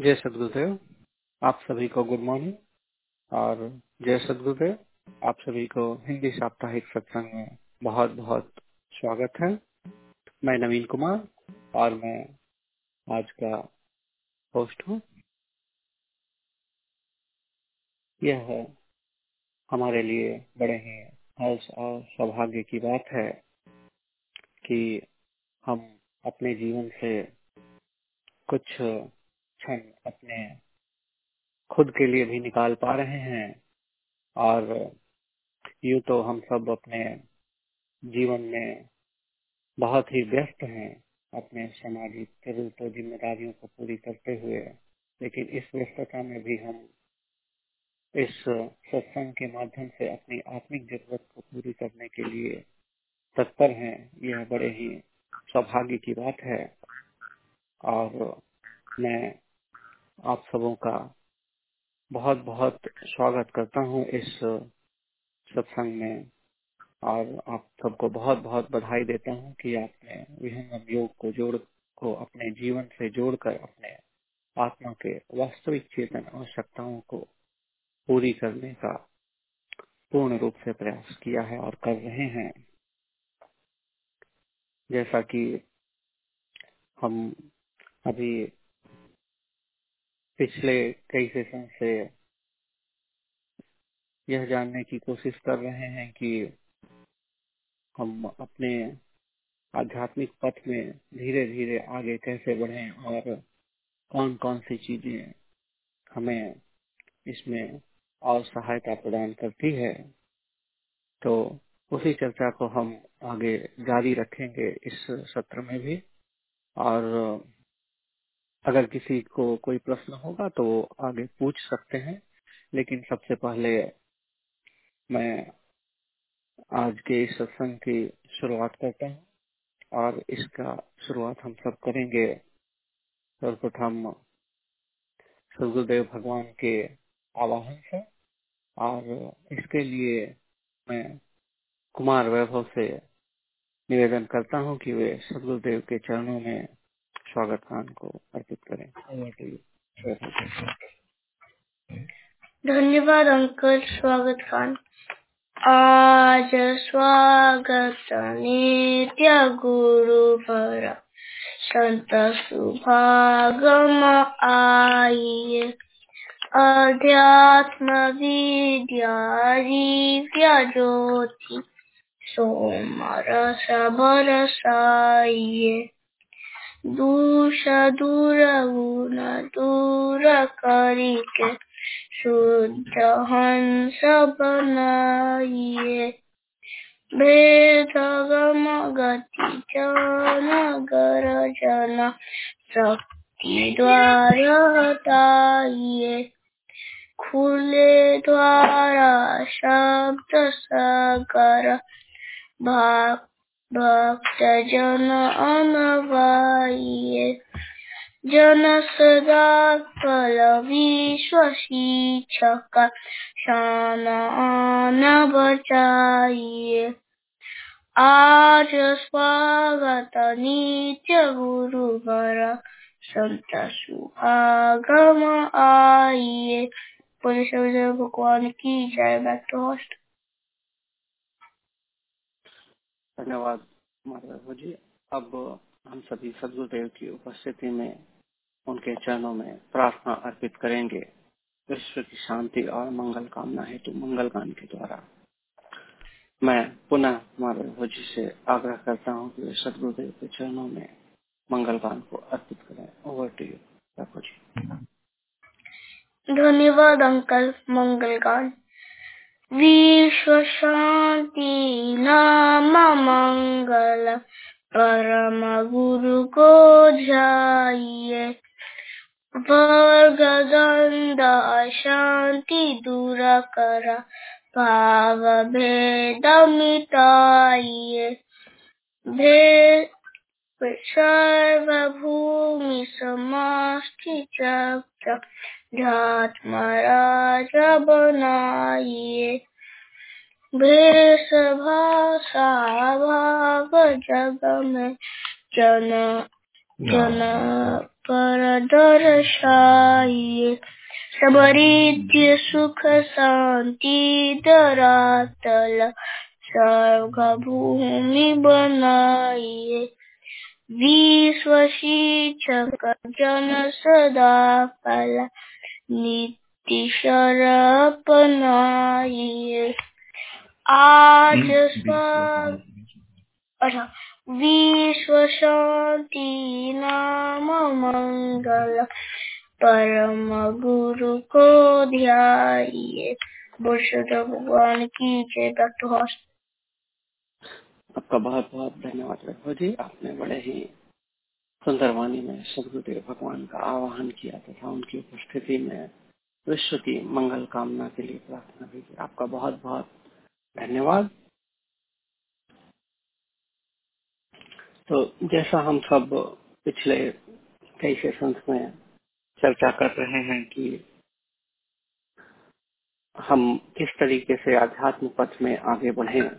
जय सदगुरुदेव, आप सभी को गुड मॉर्निंग। और जय सदगुरुदेव, आप सभी को हिंदी साप्ताहिक सत्संग में बहुत बहुत स्वागत है। मैं नवीन कुमार और मैं आज का होस्ट हूँ। यह है हमारे लिए बड़े ही हर्ष और सौभाग्य की बात है कि हम अपने जीवन से कुछ क्षण अपने खुद के लिए भी निकाल पा रहे हैं और यूँ तो हम सब अपने जीवन में बहुत ही व्यस्त हैं, अपने सामाजिक जरूरतों जिम्मेदारियों को पूरी करते हुए, लेकिन इस व्यस्तता में भी हम इस सत्संग के माध्यम से अपनी आत्मिक ज़रूरत को पूरी करने के लिए तत्पर हैं, यह बड़े ही सौभाग्य की बात है। और मैं आप सबों का बहुत बहुत स्वागत करता हूँ इस सत्संग में और आप सबको बहुत बहुत बधाई देता हूँ कि आपने विहंगम योग को जोड़, को अपने जीवन से जोड़कर अपने आत्मा के वास्तविक चेतन आवश्यकताओं को पूरी करने का पूर्ण रूप से प्रयास किया है और कर रहे हैं। जैसा कि हम अभी पिछले कई सेशन से यह जानने की कोशिश कर रहे हैं कि हम अपने आध्यात्मिक पथ में धीरे धीरे आगे कैसे बढ़ें और कौन कौन सी चीज़ें हमें इसमें और सहायता प्रदान करती है। तो उसी चर्चा को हम आगे जारी रखेंगे इस सत्र में भी और अगर किसी को कोई प्रश्न होगा तो वो आगे पूछ सकते हैं। लेकिन सबसे पहले मैं आज के इस सत्संग की शुरुआत करता हूँ और इसका शुरुआत हम सब करेंगे। सर्वप्रथम सदगुरुदेव भगवान के आवाहन से और इसके लिए मैं कुमार वैभव से निवेदन करता हूँ कि वे सदगुरुदेव के चरणों में स्वागत खान को अर्पित करें। धन्यवाद अंकल, स्वागत खान। आज स्वागत नित्य गुरु भरा, संत सुभागम आइए। अध्यात्म विद्या ज्योति, सोमरस बरसाइए दूष दूर गुण दूर करिके शुद्ध हंस बनाइए भेद गम गति जन गर जन शक्ति द्वारा हटाइए खुले द्वारा शब्द सागर भाग भक्त जन अनवाइए जन सदा विश्व शिक्षक शान आन बचाइए आज स्वागत नित्य गुरु वर। संत सुभागम आइए पुलिस भगवान की जय। बैक टू होस्ट धन्यवाद जी। अब हम सभी सदगुरुदेव की उपस्थिति में, उनके चरणों में प्रार्थना अर्पित करेंगे। विश्व की शांति और मंगल कामना हेतु मंगल गान के द्वारा। मैं पुनः महाराज जी से आग्रह करता हूँ कि सदगुरुदेव के चरणों में मंगल गान को अर्पित करें। ओवर टू यू जी। धन्यवाद, अंकल। मंगल गान। विश्व शांति नाम मंगल परम गुरु को जाइए वर्ग दंड अशांति दूर कर भाव भेद मिटाइए भेद सर्वभूमि समाष्टि चक्र ध्यात्मराज बनाइए भेष भाषा भाव जग में जन जन पर दर्शाइए। सबरिद्य सुख, शांति दरातल स्वर्ग भूमि बनाइए। विश्व शिक्षक जन सदा फल। नित्य अपनाइए आज सब अच्छा विश्व शांति नाम मंगल। परम गुरु को ध्याइए बुर्शद भगवान की जय बैक टू हॉस्ट आपका बहुत बहुत धन्यवाद रघु जी। आपने बड़े ही सुंदर वाणी में सदगुरुदेव भगवान का आवाहन किया तथा उनकी उपस्थिति में विश्व की मंगल कामना के लिए प्रार्थना भी की। आपका बहुत बहुत धन्यवाद। तो जैसा हम सब पिछले कई सेशंस में चर्चा कर रहे हैं कि हम किस तरीके से आध्यात्म पथ में आगे बढ़े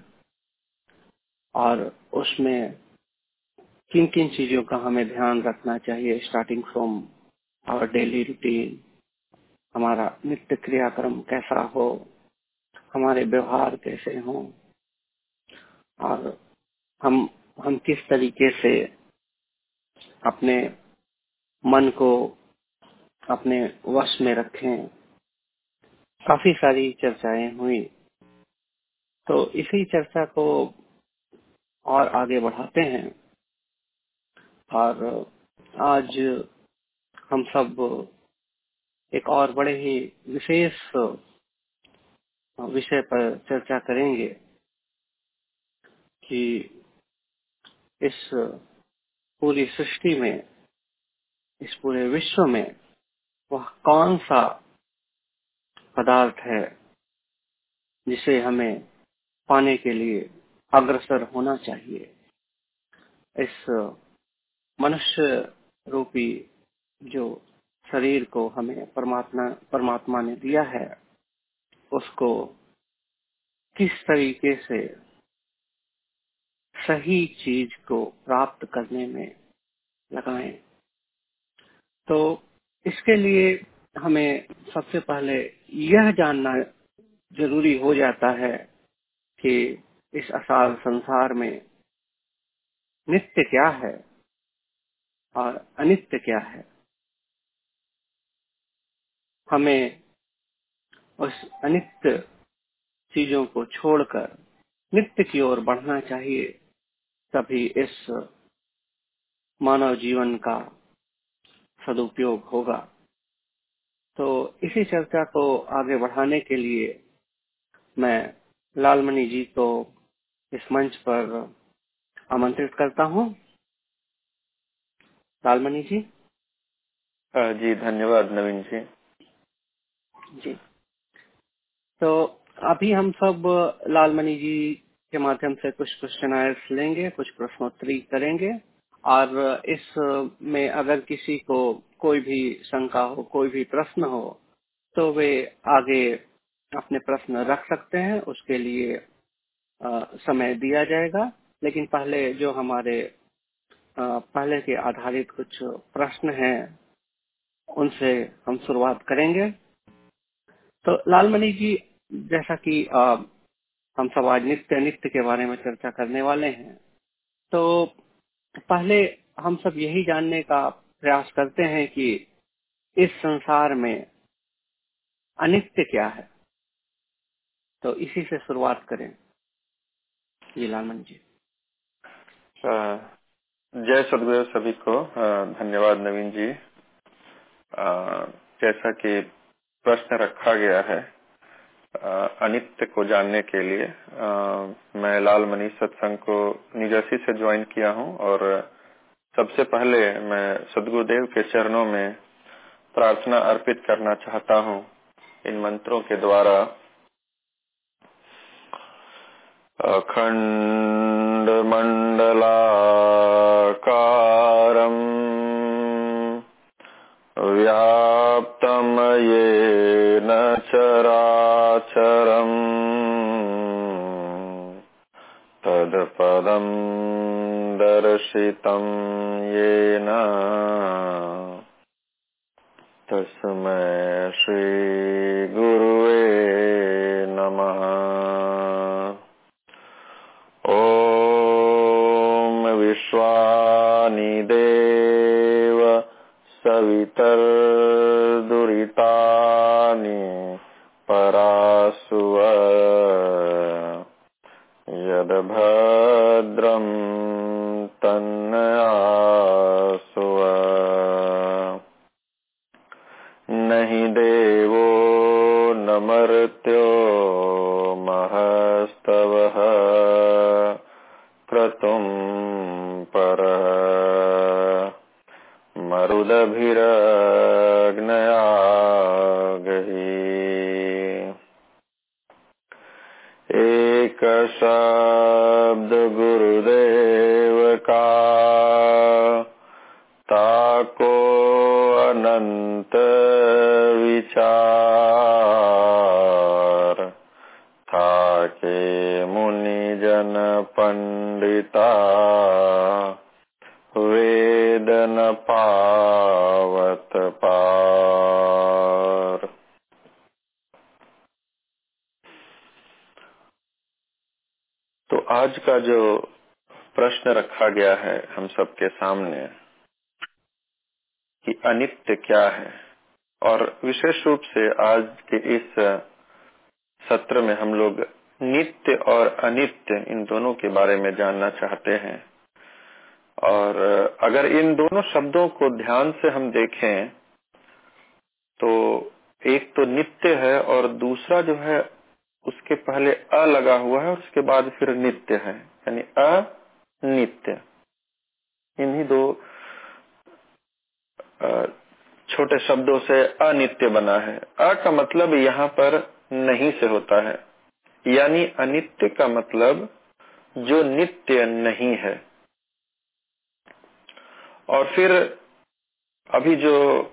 और उसमें किन किन चीज़ों का हमें ध्यान रखना चाहिए starting from our daily routine हमारा नित्य क्रियाक्रम कैसा हो, हमारे व्यवहार कैसे हो, और हम हम किस तरीके से अपने मन को अपने वश में रखें। काफ़ी सारी चर्चाएँ हुई। तो इसी चर्चा को और आगे बढ़ाते हैं। और आज हम सब एक और बड़े ही विशेष विषय पर चर्चा करेंगे कि इस पूरी सृष्टि में, इस पूरे विश्व में वह कौन सा पदार्थ है जिसे हमें पाने के लिए अग्रसर होना चाहिए? इस मनुष्य रूपी जो शरीर को हमें परमात्मा परमात्मा ने दिया है, उसको किस तरीके से सही चीज़ को प्राप्त करने में लगाएँ? तो इसके लिए हमें सबसे पहले यह जानना ज़रूरी हो जाता है कि इस असार संसार में नित्य क्या है। और अनित्य क्या है? हमें उस अनित्य चीज़ों को छोड़कर नित्य की ओर बढ़ना चाहिए, तभी इस मानव जीवन का सदुपयोग होगा। तो इसी चर्चा को आगे बढ़ाने के लिए मैं लालमणि जी को इस मंच पर आमंत्रित करता हूँ। लालमणि जी जी धन्यवाद नवीन जी। जी। तो अभी हम सब लालमणि जी के माध्यम से कुछ क्वेश्चन लेंगे कुछ प्रश्नोत्तरी करेंगे। और इस में अगर किसी को कोई भी शंका हो कोई भी प्रश्न हो तो वे आगे अपने प्रश्न रख सकते हैं उसके लिए आ, समय दिया जाएगा। लेकिन पहले जो हमारे पहले के आधारित कुछ प्रश्न हैं, उनसे हम शुरुआत करेंगे। तो लालमणि जी, जैसा कि हम सब आज नित्य नित्य के बारे में चर्चा करने वाले हैं तो पहले हम सब यही जानने का प्रयास करते हैं कि इस संसार में अनित्य क्या है। तो इसी से शुरुआत करें। जी लालमन जी। जय सदगुरु सभी को धन्यवाद नवीन जी। जैसा कि प्रश्न रखा गया है अनित्य को जानने के लिए मैं लाल मनी सत्संग को न्यूजर्सी से ज्वाइन किया हूँ और सबसे पहले मैं सदगुरुदेव के चरणों में प्रार्थना अर्पित करना चाहता हूँ। इन मंत्रों के द्वारा, अखंड मंडलाकारम व्याप्तम ये न चराचरम तदपदम दर्शितं येन तस्मै श्रीगुरुवे नमः विश्वानि देव सवितर्दुरितानि परासुव। यद्भद्रम् तन्नयासुव नहि देवो न मर्त्यो महस्तवः क्रतुम् परः मरुदभिरग्नया गही एक शब्द गुरुदेव का ताको अनंत विचार था के मुनि जन पंडिता वेदन पावत पार तो आज का जो प्रश्न रखा गया है हम सबके सामने कि अनित्य क्या है। और विशेष रूप से आज के इस सत्र में हम लोग नित्य और अनित्य इन दोनों के बारे में जानना चाहते हैं। और अगर इन दोनों शब्दों को ध्यान से हम देखें तो एक तो नित्य है और दूसरा जो है, उसके पहले अ लगा हुआ है, उसके बाद फिर नित्य है। यानी अनित्य। इन्हीं दो छोटे शब्दों से अनित्य बना है। अ का मतलब यहाँ पर नहीं से होता है। यानी अनित्य का मतलब जो नित्य नहीं है। और फिर अभी जो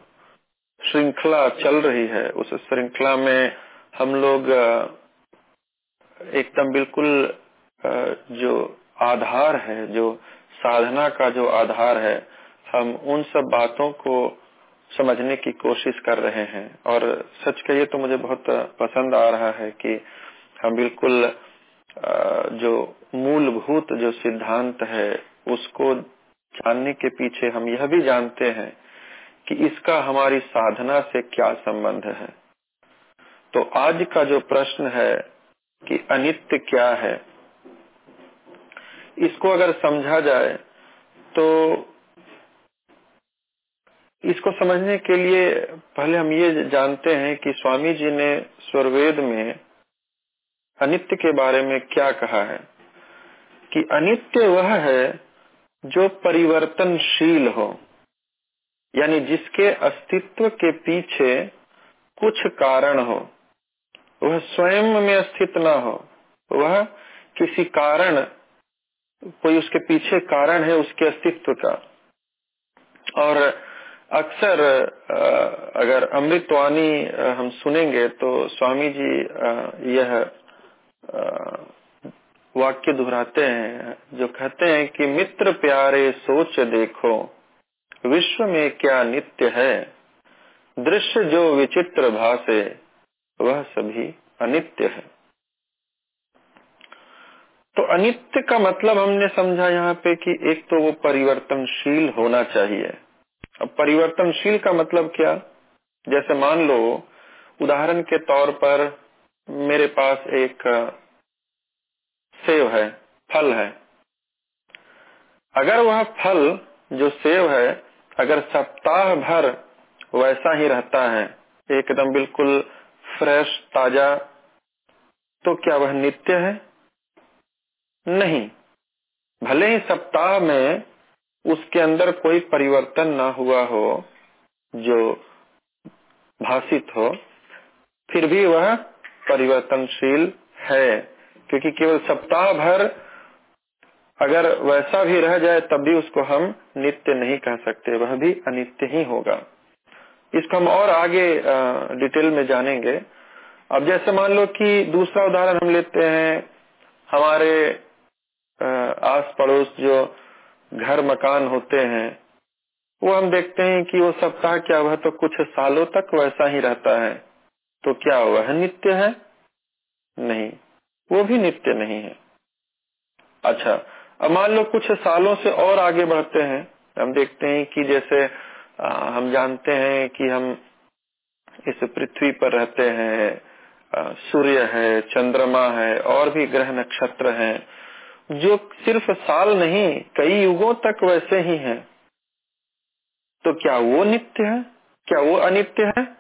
श्रृंखला चल रही है, उस श्रृंखला में हम लोग एकदम बिल्कुल जो आधार है, जो साधना का जो आधार है, हम उन सब बातों को समझने की कोशिश कर रहे हैं। और सच कहिए तो मुझे बहुत पसंद आ रहा है कि हम बिल्कुल जो मूलभूत जो सिद्धांत है, उसको जानने के पीछे हम यह भी जानते हैं कि इसका हमारी साधना से क्या संबंध है। तो आज का जो प्रश्न है कि अनित्य क्या है इसको अगर समझा जाए तो इसको समझने के लिए पहले हम ये जानते हैं कि स्वामी जी ने स्वरवेद में अनित्य के बारे में क्या कहा है, कि अनित्य वह है जो परिवर्तनशील हो, यानी जिसके अस्तित्व के पीछे कुछ कारण हो। वह स्वयं में स्थित न हो, वह किसी कारण कोई उसके पीछे कारण है उसके अस्तित्व का। और अक्सर अगर अमृतवाणी हम सुनेंगे तो स्वामी जी यह वाक्य दोहराते हैं, जो कहते हैं कि, मित्र प्यारे सोच देखो, विश्व में क्या नित्य है? दृश्य जो विचित्र भाषे वह सभी अनित्य है। तो अनित्य का मतलब हमने समझा यहाँ पे कि एक तो वो परिवर्तनशील होना चाहिए। अब परिवर्तनशील का मतलब क्या? जैसे मान लो, उदाहरण के तौर पर मेरे पास एक सेव है, फल है। अगर वह फल जो सेव है, अगर सप्ताह भर वैसा ही रहता है, एकदम बिल्कुल फ्रेश, ताज़ा तो क्या वह नित्य है? नहीं। भले ही सप्ताह में उसके अंदर कोई परिवर्तन ना हुआ हो, जो भाषित हो, फिर भी वह परिवर्तनशील है। क्योंकि केवल सप्ताह भर अगर वैसा भी रह जाए, तब भी उसको हम नित्य नहीं कह सकते। वह भी अनित्य ही होगा। इसको हम और आगे डिटेल में जानेंगे। अब जैसे मान लो कि दूसरा उदाहरण हम लेते हैं, हमारे आस पड़ोस जो घर मकान होते हैं वो हम देखते हैं कि वो सप्ताह क्या हुआ तो कुछ सालों तक वैसा ही रहता है। तो क्या वह नित्य है? नहीं वो भी नित्य नहीं है। अच्छा अब मान लो कुछ सालों से और आगे बढ़ते हैं। हम देखते हैं कि जैसे आ, हम जानते हैं कि हम इस पृथ्वी पर रहते हैं सूर्य है चंद्रमा है और भी ग्रह नक्षत्र हैं। जो सिर्फ़ साल नहीं, कई युगों तक वैसे ही हैं। तो क्या वो नित्य है? क्या वो अनित्य है?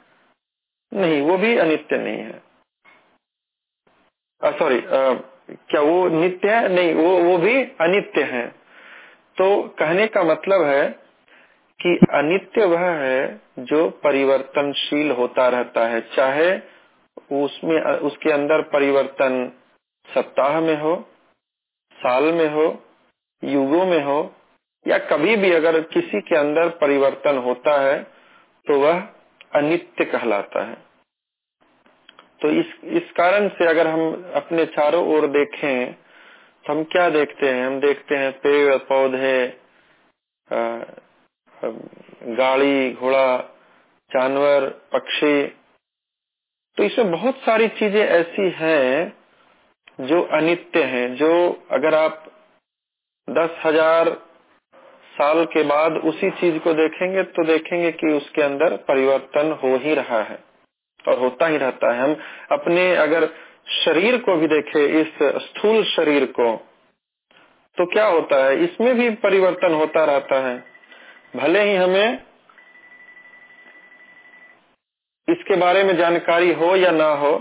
नहीं, वो भी अनित्य नहीं है। सॉरी क्या वो नित्य है? नहीं, वो वो भी अनित्य है। तो कहने का मतलब है कि अनित्य वह है जो परिवर्तनशील होता रहता है, चाहे उसमें, उसके अंदर परिवर्तन सप्ताह में हो साल में हो, युगों में हो, या कभी भी अगर किसी के अंदर परिवर्तन होता है तो वह अनित्य कहलाता है। तो इस इस कारण से अगर हम अपने चारों ओर देखें तो हम क्या देखते हैं? हम देखते हैं पेड़, पौधे गाड़ी, घोड़ा, जानवर, पक्षी। तो इसमें बहुत सारी चीज़ें ऐसी हैं जो अनित्य हैं, जो अगर आप दस हज़ार साल के बाद उसी चीज़ को देखेंगे तो देखेंगे कि उसके अंदर परिवर्तन हो ही रहा है और होता ही रहता है। हम अपने अगर शरीर को भी देखें, इस स्थूल शरीर को तो क्या होता है? इसमें भी परिवर्तन होता रहता है। भले ही हमें इसके बारे में जानकारी हो या ना हो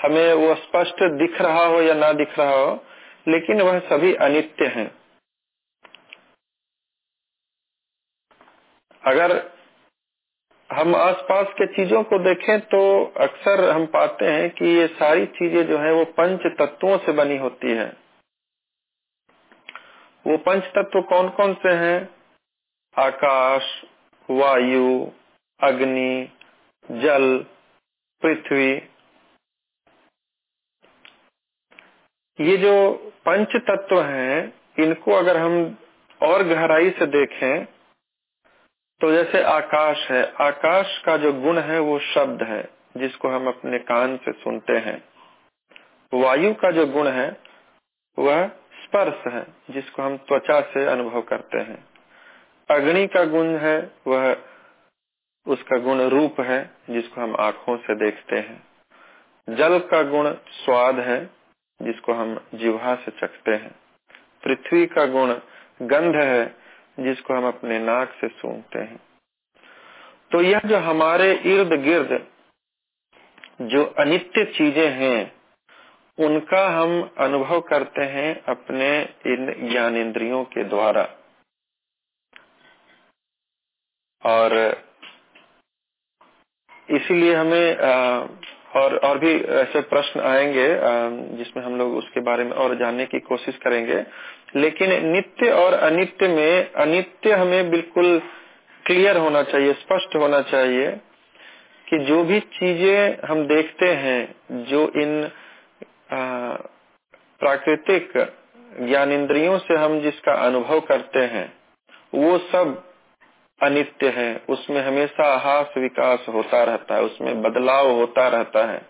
हमें वो स्पष्ट दिख रहा हो या ना दिख रहा हो, लेकिन वह सभी अनित्य हैं। अगर हम आसपास के चीज़ों को देखें तो अक्सर हम पाते हैं कि ये सारी चीज़ें जो है, वो पंच तत्वों से बनी होती है। वो पंच तत्व कौन कौन से हैं? आकाश, वायु, अग्नि, जल, पृथ्वी ये जो पंच तत्व हैं, इनको अगर हम और गहराई से देखें तो जैसे आकाश है, आकाश का जो गुण है वो शब्द है, जिसको हम अपने कान से सुनते हैं। वायु का जो गुण है, वह स्पर्श है, जिसको हम त्वचा से अनुभव करते हैं। अग्नि का गुण है, वह उसका गुण रूप है, जिसको हम आँखों से देखते हैं। जल का गुण स्वाद है जिसको हम जिहा से चखते हैं। पृथ्वी का गुण गंध है, जिसको हम अपने नाक से सूंघते हैं। तो यह जो हमारे इर्द गिर्द जो अनित्य चीज़ें हैं, उनका हम अनुभव करते हैं अपने इन ज्ञान इंद्रियों के द्वारा। और इसीलिए हमें और और भी ऐसे प्रश्न आएँगे जिसमें हम लोग उसके बारे में और जानने की कोशिश करेंगे। लेकिन नित्य और अनित्य में, अनित्य हमें बिल्कुल क्लियर होना चाहिए, स्पष्ट होना चाहिए कि जो भी चीज़ें हम देखते हैं, जो इन प्राकृतिक ज्ञान इंद्रियों से हम जिसका अनुभव करते हैं, वो सब अनित्य है उसमें हमेशा हास विकास होता रहता है उसमें बदलाव होता रहता है।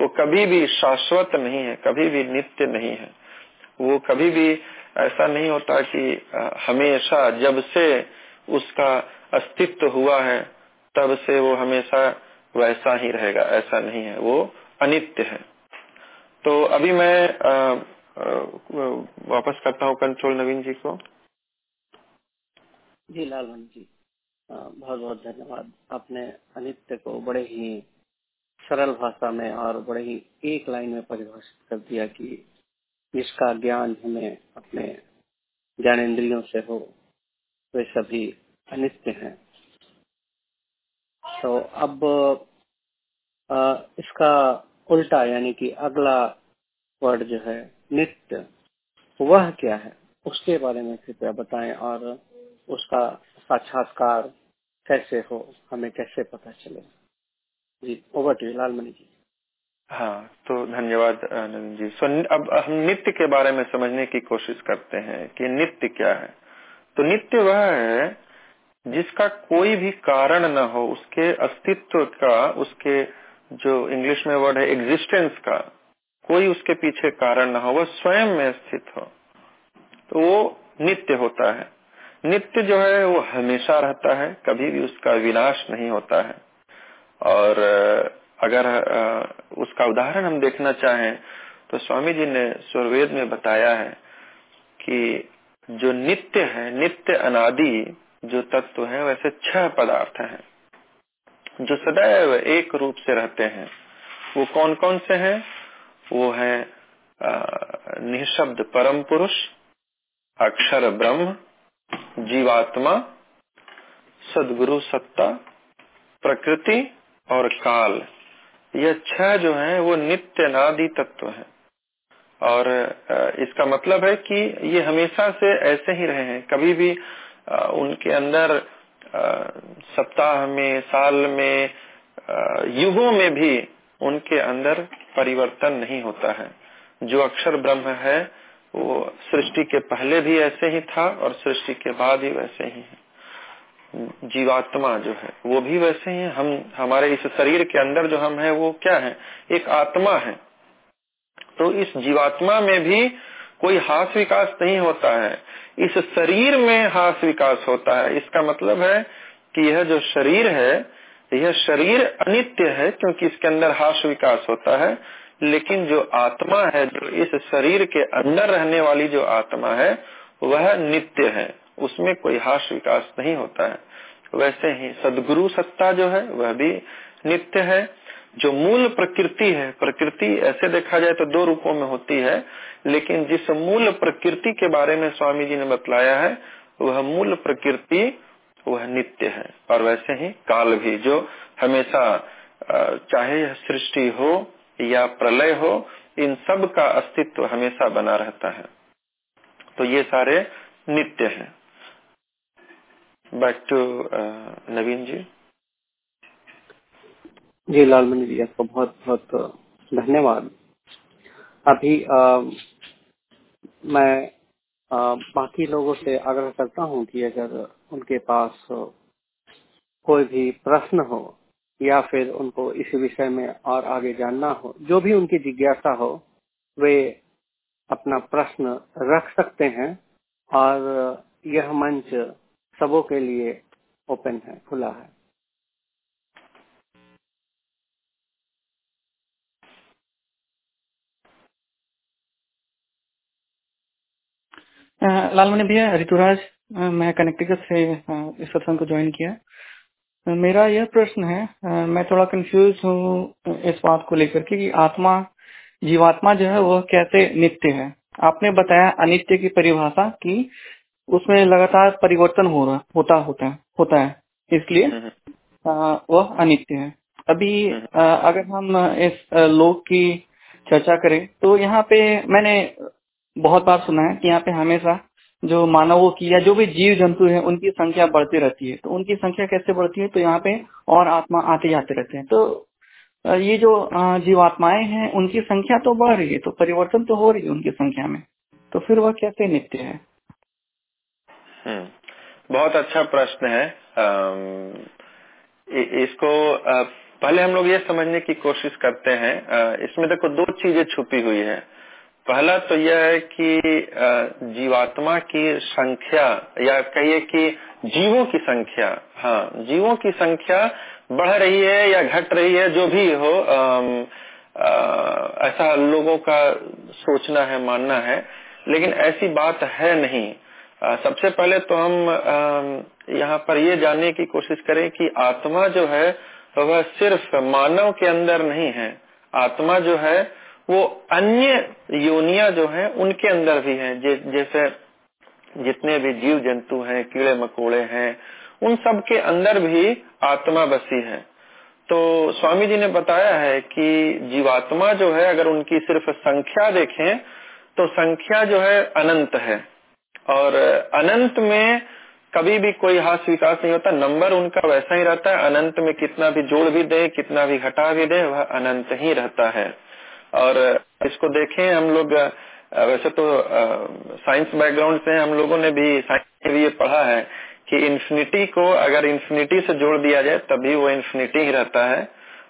वो कभी भी शाश्वत नहीं है कभी भी नित्य नहीं है। वो कभी भी ऐसा नहीं होता कि हमेशा जब से उसका अस्तित्व हुआ है तब से वो हमेशा वैसा ही रहेगा ऐसा नहीं है। वो अनित्य है। तो अभी मैं आ, आ, वापस करता हूँ कंट्रोल नवीन जी को। जी लालवन जी। बहुत बहुत धन्यवाद। आपने अनित्य को बड़े ही सरल भाषा में और बड़े ही एक लाइन में परिभाषित कर दिया कि जिसका ज्ञान हमें अपने ज्ञानेन्द्रियों से हो, वे सभी अनित्य हैं। तो अब इसका उल्टा यानी कि अगला वर्ड जो है नित्य, वह क्या है? उसके बारे में कृपया बताएँ और उसका साक्षात्कार कैसे हो, हमें कैसे पता चले? जी ओवर टू लालमणि जी। हाँ तो धन्यवाद, आनंद जी। सो अब हम नित्य के बारे में समझने की कोशिश करते हैं कि नित्य क्या है। तो नित्य वह है जिसका कोई भी कारण न हो, उसके अस्तित्व का, उसके जो इंग्लिश में वर्ड है एग्जिस्टेंस का, कोई उसके पीछे कारण न हो, वह स्वयं में स्थित हो। तो वो नित्य होता है। नित्य जो है वो हमेशा रहता है, कभी भी उसका विनाश नहीं होता है। और अगर उसका उदाहरण हम देखना चाहें तो स्वामी जी ने स्वर्वेद में बताया है कि जो नित्य है, नित्य अनादि जो तत्व है, वैसे छह पदार्थ हैं। जो सदैव एक रूप से रहते हैं, वो कौन कौन से हैं? वो है निशब्द परम पुरुष, अक्षर ब्रह्म जीवात्मा, सदगुरु, सत्ता, प्रकृति और काल। यह छह जो है, वो नित्य नादि तत्व है। और इसका मतलब है कि ये हमेशा से ऐसे ही रहे हैं। कभी भी उनके अंदर सप्ताह में, साल में युगों में भी उनके अंदर परिवर्तन नहीं होता है। जो अक्षर ब्रह्म है वो सृष्टि के पहले भी ऐसे ही था और सृष्टि के बाद ही वैसे ही है। जीवात्मा जो है, वो भी वैसे ही है। हम, हमारे इस शरीर के अंदर जो हम है, वो क्या है? एक आत्मा है। तो इस जीवात्मा में भी कोई हास विकास नहीं होता है। इस शरीर में हास विकास होता है। इसका मतलब है कि यह जो शरीर है, यह शरीर अनित्य है, क्योंकि इसके अंदर हास विकास होता है। लेकिन जो आत्मा है, जो इस शरीर के अंदर रहने वाली जो आत्मा है, वह नित्य है। उसमें कोई हास विकास नहीं होता है। वैसे ही सदगुरु सत्ता जो है, वह भी नित्य है। जो मूल प्रकृति है, प्रकृति ऐसे देखा जाए तो दो रूपों में होती है, लेकिन जिस मूल प्रकृति के बारे में स्वामी जी ने बतलाया है, वह मूल प्रकृति, वह नित्य है। और वैसे ही काल भी, जो हमेशा चाहे सृष्टि हो या प्रलय हो इन सब का अस्तित्व हमेशा बना रहता है। तो ये सारे नित्य हैं। Back to Naveen ji. जी लालमणि जी आपको बहुत बहुत धन्यवाद। अभी आ, मैं आ, बाकी लोगों से आग्रह करता हूँ कि अगर उनके पास कोई भी प्रश्न हो या फिर उनको इस विषय में और आगे जानना हो, जो भी उनकी जिज्ञासा हो, वे अपना प्रश्न रख सकते हैं और यह मंच सबों के लिए ओपन है, खुला है। लालमणि भैया, ऋतुराज मैं कनेक्टिकट से इस सत्संग को ज्वाइन किया। मेरा यह प्रश्न है मैं थोड़ा कंफ्यूज हूँ इस बात को लेकर के कि आत्मा जीवात्मा जो है वह कैसे नित्य है। आपने बताया अनित्य की परिभाषा कि उसमें लगातार परिवर्तन हो रहा होता होता है होता है। इसलिए हम्म, हम्म। वह अनित्य है। अभी हम्म, अगर हम इस लोक की चर्चा करें तो यहाँ पे मैंने बहुत बार सुना है कि यहाँ पे हमेशा जो मानवों की या जो भी जीव जंतु है उनकी संख्या बढ़ती रहती है। तो उनकी संख्या कैसे बढ़ती है? तो यहाँ पे और आत्मा आते जाते रहते हैं। तो ये जो जीवात्माएँ हैं उनकी संख्या तो बढ़ रही है तो परिवर्तन तो हो रही है उनकी संख्या में। तो फिर वह कैसे नित्य है? हम्म, बहुत अच्छा प्रश्न है। इसको पहले हम लोग ये समझने की कोशिश करते हैं। इसमें देखो दो चीज़ें छुपी हुई है। पहला तो यह है कि जीवात्मा की संख्या या कहिए कि जीवों की संख्या हाँ जीवों की संख्या बढ़ रही है या घट रही है जो भी हो आ, आ, ऐसा लोगों का सोचना है मानना है लेकिन ऐसी बात है नहीं। आ, सबसे पहले तो हम यहाँ पर ये जानने की कोशिश करें कि आत्मा जो है वह सिर्फ़ मानव के अंदर नहीं है। आत्मा जो है वो अन्य योनिया जो है, उनके अंदर भी है। जैसे जितने भी जीव जंतु हैं, कीड़े मकोड़े हैं, उन सब के अंदर भी आत्मा बसी है। तो स्वामी जी ने बताया है कि जीवात्मा जो है, अगर उनकी सिर्फ़ संख्या देखें तो संख्या जो है अनंत है। और अनंत में कभी भी कोई हास विकास नहीं होता। नंबर उनका वैसा ही रहता है। अनंत में कितना भी जोड़ भी दे, कितना भी घटा भी दे, वह अनंत ही रहता है। और इसको देखें, हम लोग वैसे तो साइंस बैकग्राउंड से हम लोगों ने भी साइंस ये पढ़ा है कि इन्फिनिटी को अगर इन्फिनिटी से जोड़ दिया जाए, तभी वो इन्फिनिटी ही रहता है।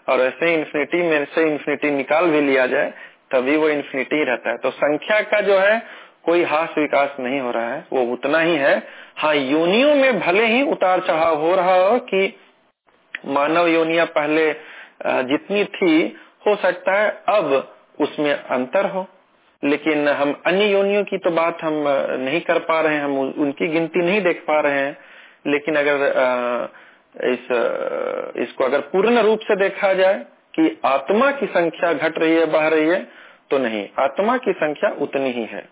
और ऐसे इन्फिनिटी में से इन्फिनिटी निकाल भी लिया जाए, तभी वो इन्फिनिटी ही रहता है। तो संख्या का जो है, कोई हास विकास नहीं हो रहा है। वो उतना ही है। हाँ योनियों में भले ही उतार चढ़ाव हो रहा हो कि मानव योनिया पहले जितनी थी हो सकता है, अब उसमें अंतर हो। लेकिन हम अन्य योनियों की तो बात हम नहीं कर पा रहे हैं, हम उनकी गिनती नहीं देख पा रहे हैं। लेकिन अगर इस इसको अगर पूर्ण रूप से देखा जाए कि आत्मा की संख्या घट रही है, बढ़ रही है तो नहीं, आत्मा की संख्या उतनी ही है।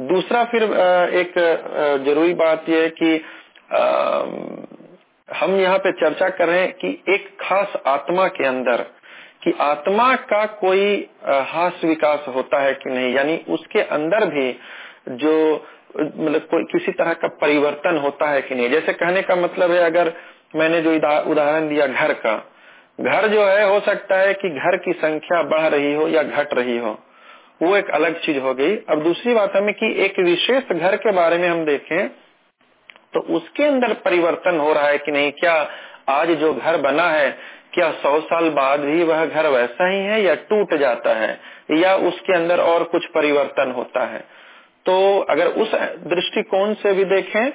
दूसरा फिर एक ज़रूरी बात यह कि हम यहाँ पे चर्चा कर रहे हैं कि एक खास आत्मा के अंदर कि आत्मा का कोई हास विकास होता है कि नहीं? यानी उसके अंदर भी जो मतलब कोई किसी तरह का परिवर्तन होता है कि नहीं? जैसे कहने का मतलब है, अगर मैंने जो उदाहरण दिया घर का, घर जो है, हो सकता है कि घर की संख्या बढ़ रही हो या घट रही हो। वो एक अलग चीज़ हो गई। अब दूसरी बात हमें कि एक विशेष घर के बारे में हम देखें तो उसके अंदर परिवर्तन हो रहा है कि नहीं? क्या आज जो घर बना है क्या सौ साल बाद भी वह घर वैसा ही है या टूट जाता है या उसके अंदर और कुछ परिवर्तन होता है? तो अगर उस दृष्टिकोण से भी देखें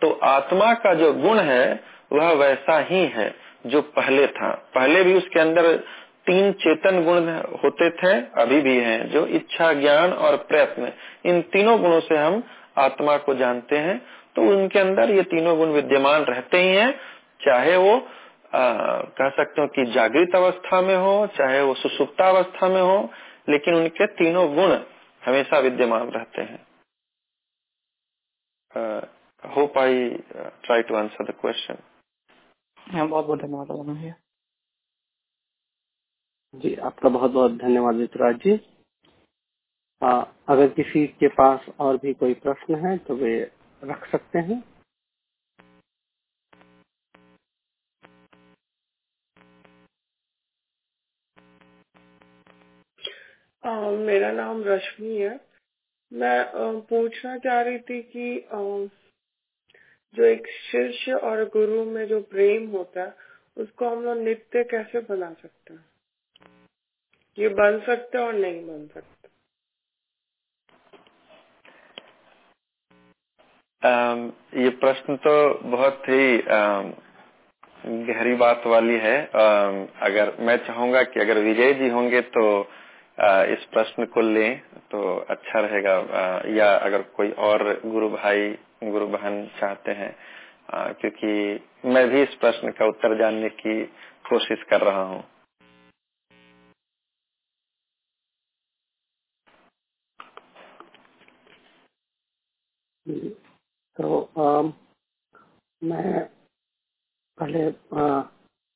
तो आत्मा का जो गुण है, वह वैसा ही है जो पहले था। पहले भी उसके अंदर तीन चेतन गुण होते थे, अभी भी हैं, जो इच्छा, ज्ञान और प्रयत्न। इन तीनों गुणों से हम आत्मा को जानते हैं। तो उनके अंदर ये तीनों गुण विद्यमान रहते ही हैं, चाहे वो आ, कह सकते हो कि जागृत अवस्था में हो चाहे वो सुसुप्ता अवस्था में हो लेकिन उनके तीनों गुण हमेशा विद्यमान रहते हैं। Hope I try to answer the question बहुत बहुत धन्यवाद जी आपका बहुत बहुत धन्यवाद ऋतुराज जी। आ, अगर किसी के पास और भी कोई प्रश्न है तो वे रख सकते हैं। मेरा नाम रश्मि है। मैं पूछना चाह रही थी कि जो एक शिष्य और गुरु में जो प्रेम होता है, उसको हम लोग नित्य कैसे बना सकते हैं? ये बन सकते और नहीं बन सकते? ये प्रश्न तो बहुत ही गहरी बात वाली है। अगर मैं चाहूँगा कि अगर विजय जी होंगे तो इस प्रश्न को लें तो अच्छा रहेगा। या अगर कोई और गुरु भाई गुरु बहन चाहते हैं क्योंकि मैं भी इस प्रश्न का उत्तर जानने की कोशिश कर रहा हूँ। तो आ, मैं पहले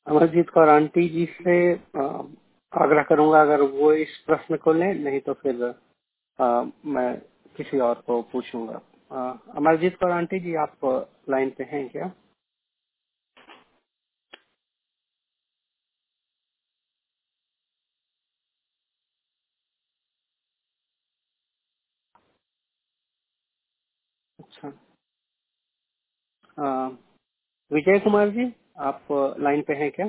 अमरजीत कौर आंटी जी से आग्रह करूँगा अगर वो इस प्रश्न को लें नहीं तो फिर आ, मैं किसी और को पूछूँगा। अमरजीत कौर आंटी जी आप लाइन पे हैं क्या? अच्छा। विजय कुमार जी आप लाइन पे हैं क्या?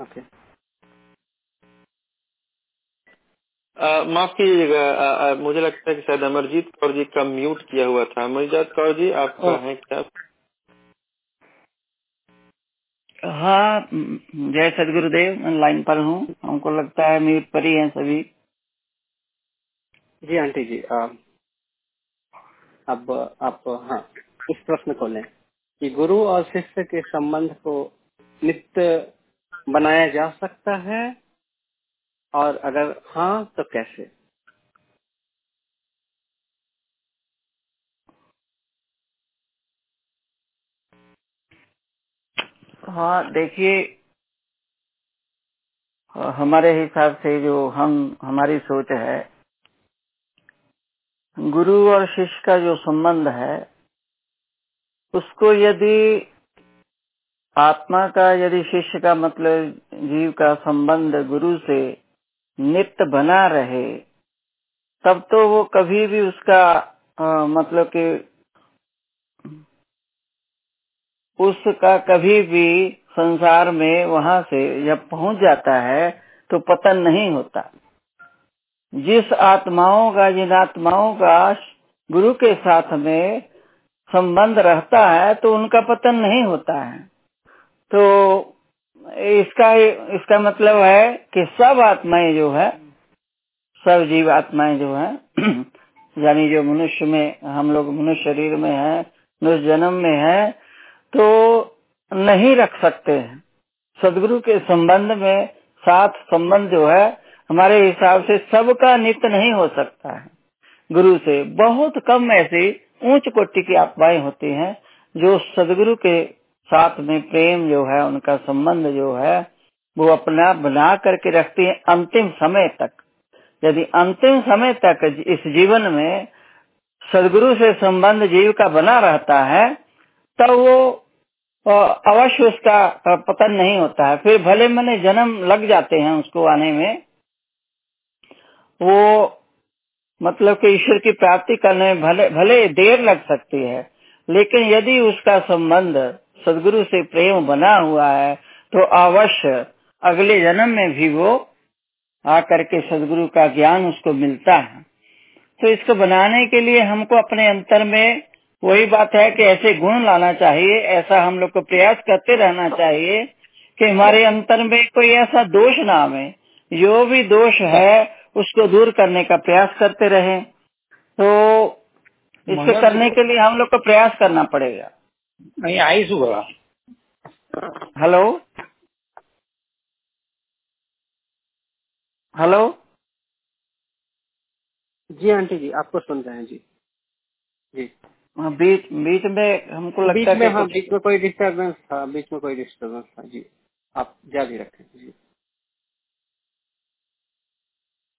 ओके माफ़ कीजिएगा मुझे लगता है कि शायद अमरजीत कौर जी का म्यूट किया हुआ था। अमरजीत कौर जी आप हैं क्या? हाँ जय सदगुरुदेव मैं लाइन पर हूँ। हमको लगता है म्यूट पर ही हैं सभी। जी आंटी जी आ, अब आप हाँ इस प्रश्न को लें कि गुरु और शिष्य के संबंध को नित्य बनाया जा सकता है? और अगर हाँ तो कैसे? हाँ देखिए, हमारे हिसाब से जो हम, हमारी सोच है, गुरु और शिष्य का जो संबंध है, उसको यदि आत्मा का यदि शिष्य का मतलब जीव का संबंध गुरु से नित्य बना रहे तब तो वो कभी भी उसका आ, मतलब कि उसका कभी भी संसार में वहाँ से जब पहुँच जाता है तो पतन नहीं होता। जिस आत्माओं का जिन आत्माओं का गुरु के साथ में संबंध रहता है तो उनका पतन नहीं होता है। तो इसका इसका मतलब है कि सब आत्माएँ जो है, सब जीव आत्माएँ जो है, यानी जो मनुष्य में, हम लोग मनुष्य शरीर में है, मनुष्य जन्म में है तो नहीं रख सकते हैं। सदगुरु के संबंध में साथ संबंध जो है, हमारे हिसाब से सबका नित्य नहीं हो सकता है। गुरु से बहुत कम ऐसी उच्च कोटि की आत्माएँ होती हैं, जो सदगुरु के साथ में प्रेम जो है, उनका संबंध जो है, वो अपना बना करके रखती है अंतिम समय तक। यदि अंतिम समय तक इस जीवन में सदगुरु से संबंध जीव का बना रहता है तो वो अवश्य उसका पतन नहीं होता है। फिर भले मने जन्म लग जाते हैं उसको आने में, वो मतलब कि ईश्वर की प्राप्ति करने में भले भले देर लग सकती है, लेकिन यदि उसका संबंध सदगुरु से प्रेम बना हुआ है तो अवश्य अगले जन्म में भी वो आकर के सदगुरु का ज्ञान उसको मिलता है। तो इसको बनाने के लिए हमको अपने अंतर में वही बात है कि ऐसे गुण लाना चाहिए ऐसा हम लोग को प्रयास करते रहना चाहिए कि हमारे अंतर में कोई ऐसा दोष ना आवे। जो भी दोष है उसको दूर करने का प्रयास करते रहे। तो इसको करने के लिए हम लोग को प्रयास करना पड़ेगा। नहीं आई सुबह हेलो? हेलो? जी आंटी जी आपको सुन रहे हैं जी। जी। हाँ, बीच बीच में हमको लगता बीच में हाँ बीच में कोई डिस्टरबेंस था बीच में कोई डिस्टरबेंस था जी। आप जारी रखें जी।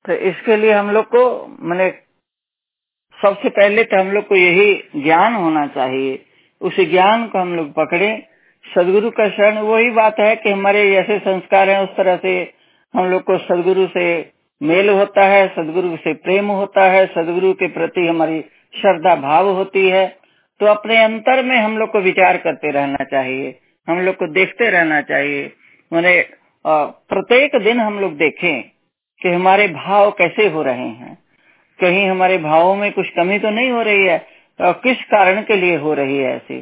तो इसके लिए हम लोग को मैंने सबसे पहले तो हम लोग को यही ज्ञान होना चाहिए उस ज्ञान को हम लोग पकड़े। सदगुरु का शरण, वही बात है कि हमारे जैसे संस्कार हैं, उस तरह से हम लोग को सदगुरु से मेल होता है, सदगुरु से प्रेम होता है, सदगुरु के प्रति हमारी श्रद्धा भाव होती है। तो अपने अंतर में हम लोग को विचार करते रहना चाहिए, हम लोग को देखते रहना चाहिए। मैंने प्रत्येक दिन हम लोग देखें कि हमारे भाव कैसे हो रहे हैं। कहीं हमारे भावों में कुछ कमी तो नहीं हो रही है किस कारण के लिए हो रही है ऐसी?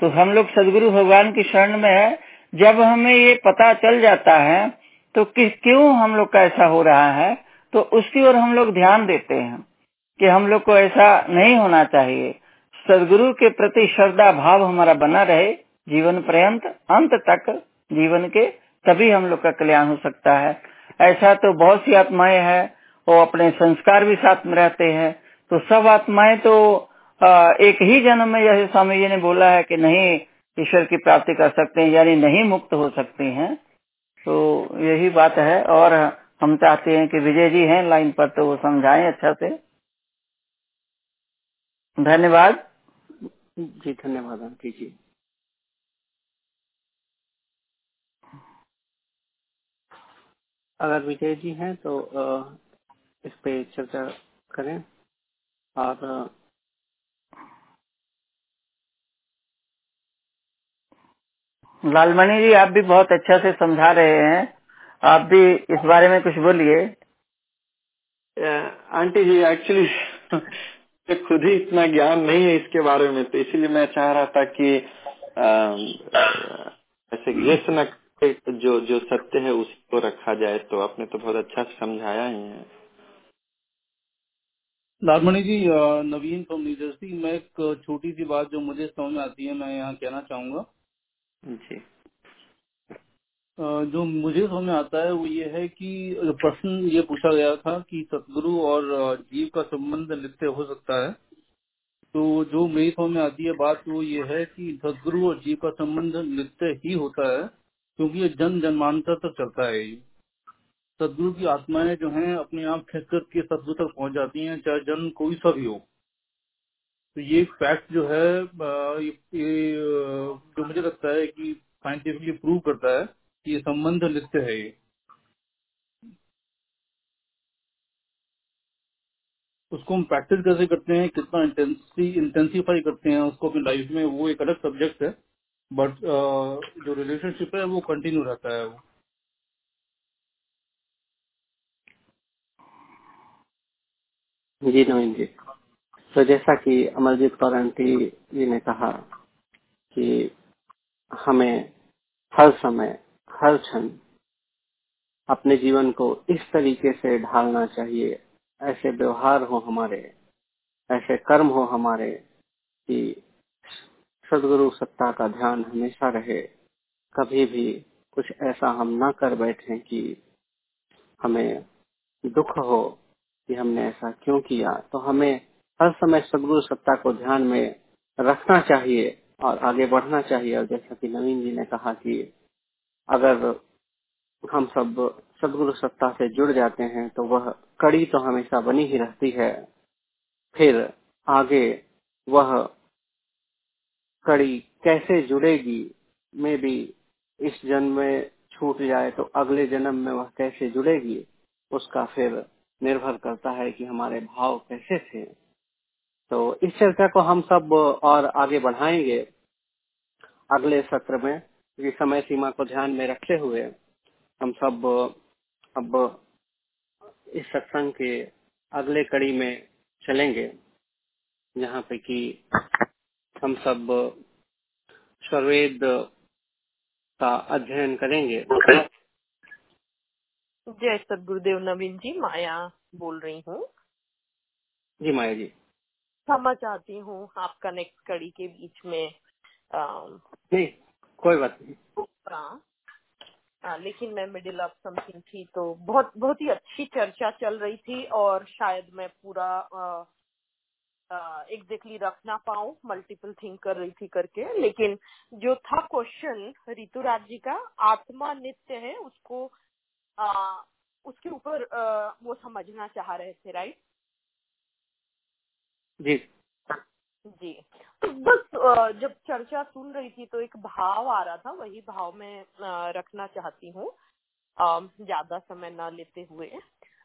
तो हम लोग सदगुरु भगवान की शरण में है। जब हमें ये पता चल जाता है तो किस, क्यों हम लोग का ऐसा हो रहा है तो उसकी ओर हम लोग ध्यान देते हैं कि हम लोग को ऐसा नहीं होना चाहिए। सदगुरु के प्रति श्रद्धा भाव हमारा बना रहे, जीवन पर्यंत, अंत तक, जीवन के, तभी हम लोग का कल्याण हो सकता है। ऐसा तो बहुत सी आत्माएँ हैं, वो अपने संस्कार भी साथ में रहते हैं तो सब आत्माएँ तो एक ही जन्म में जैसे स्वामी जी ने बोला है कि नहीं, ईश्वर की प्राप्ति कर सकते हैं, यानी नहीं मुक्त हो सकते हैं। तो यही बात है, और हम चाहते हैं कि विजय जी हैं लाइन पर तो वो समझाएँ अच्छा से। धन्यवाद। जी, धन्यवाद आंटी जी। अगर विजय जी हैं तो इस पे चर्चा करें, और अ, लालमणि जी आप भी बहुत अच्छा से समझा रहे हैं। आप भी इस बारे में कुछ बोलिए। आंटी जी एक्चुअली खुद ही इतना ज्ञान नहीं है इसके बारे में तो इसीलिए मैं चाह रहा था कि ऐसे गेस न जो जो सत्य है उसको रखा जाए तो आपने तो बहुत अच्छा समझाया ही है। Lalmani ji Naveen from New Jersey मैं एक छोटी सी बात जो मुझे समझ में आती है मैं यहाँ कहना चाहूँगा। जी। जो मुझे समझ में आता है वो ये है कि प्रश्न ये पूछा गया था कि सतगुरु और जीव का संबंध नित्य हो सकता है। तो जो मेरी समझ में आती है बात वो ये है कि सतगुरु और जीव का संबंध नित्य ही होता है, क्योंकि ये जन जन्मांतर तक चलता है ये। सदगुरु की आत्माएँ जो हैं, अपने आप खिसक के सदगुरु तक पहुँच जाती हैं, चाहे जन्म कोई सा भी हो। तो ये फैक्ट जो है ये, जो मुझे लगता है कि साइंटिफिकली प्रूव करता है कि ये संबंध नित्य है ये। उसको हम प्रैक्टिस कैसे करते हैं कितना इंटेंसी इंटेंसिफाई करते हैं उसको अपनी लाइफ में वो एक अलग सब्जेक्ट है बट जो रिलेशनशिप है वो कंटिन्यू रहता है वो। जी नवीन जी। तो जैसा कि अमरजीत कौर आंटी जी ने कहा कि हमें हर समय, हर क्षण अपने जीवन को इस तरीके से ढालना चाहिए। ऐसे व्यवहार हो हमारे, ऐसे कर्म हो हमारे कि सदगुरु सत्ता का ध्यान हमेशा रहे। कभी भी कुछ ऐसा हम ना कर बैठे कि हमें दुख हो कि हमने ऐसा क्यों किया। तो हमें हर समय सदगुरु सत्ता को ध्यान में रखना चाहिए और आगे बढ़ना चाहिए। और जैसा कि नवीन जी ने कहा कि अगर हम सब सदगुरु सत्ता से जुड़ जाते हैं तो वह कड़ी तो हमेशा बनी ही रहती है। फिर आगे वह कड़ी कैसे जुड़ेगी में भी इस जन्म में छूट जाए तो अगले जन्म में वह कैसे जुड़ेगी, उसका फिर निर्भर करता है कि हमारे भाव कैसे थे। तो इस चर्चा को हम सब और आगे बढ़ाएँगे अगले सत्र में क्योंकि समय सीमा को ध्यान में रखते हुए हम सब अब इस सत्संग के अगले कड़ी में चलेंगे जहाँ पे कि हम सब स्वरवेद का अध्ययन करेंगे। जय सदगुरुदेव नवीन जी माया बोल रही हूँ। जी माया जी। क्षमा चाहती हूँ आपका नेक्स्ट कड़ी के बीच में आ, नहीं कोई बात नहीं। आ, आ, लेकिन मैं मिडिल ऑफ़ समथिंग थी तो बहुत बहुत ही अच्छी चर्चा चल रही थी और शायद मैं पूरा एग्जैक्टली रख ना पाऊँ मल्टीपल थिंक कर रही थी करके। लेकिन जो था क्वेश्चन ऋतुराज जी का आत्मा नित्य है उसको आ, उसके ऊपर वो समझना चाह रहे थे राइट जी। जी। तो बस जब चर्चा सुन रही थी तो एक भाव आ रहा था, वही भाव में रखना चाहती हूँ ज़्यादा समय न लेते हुए।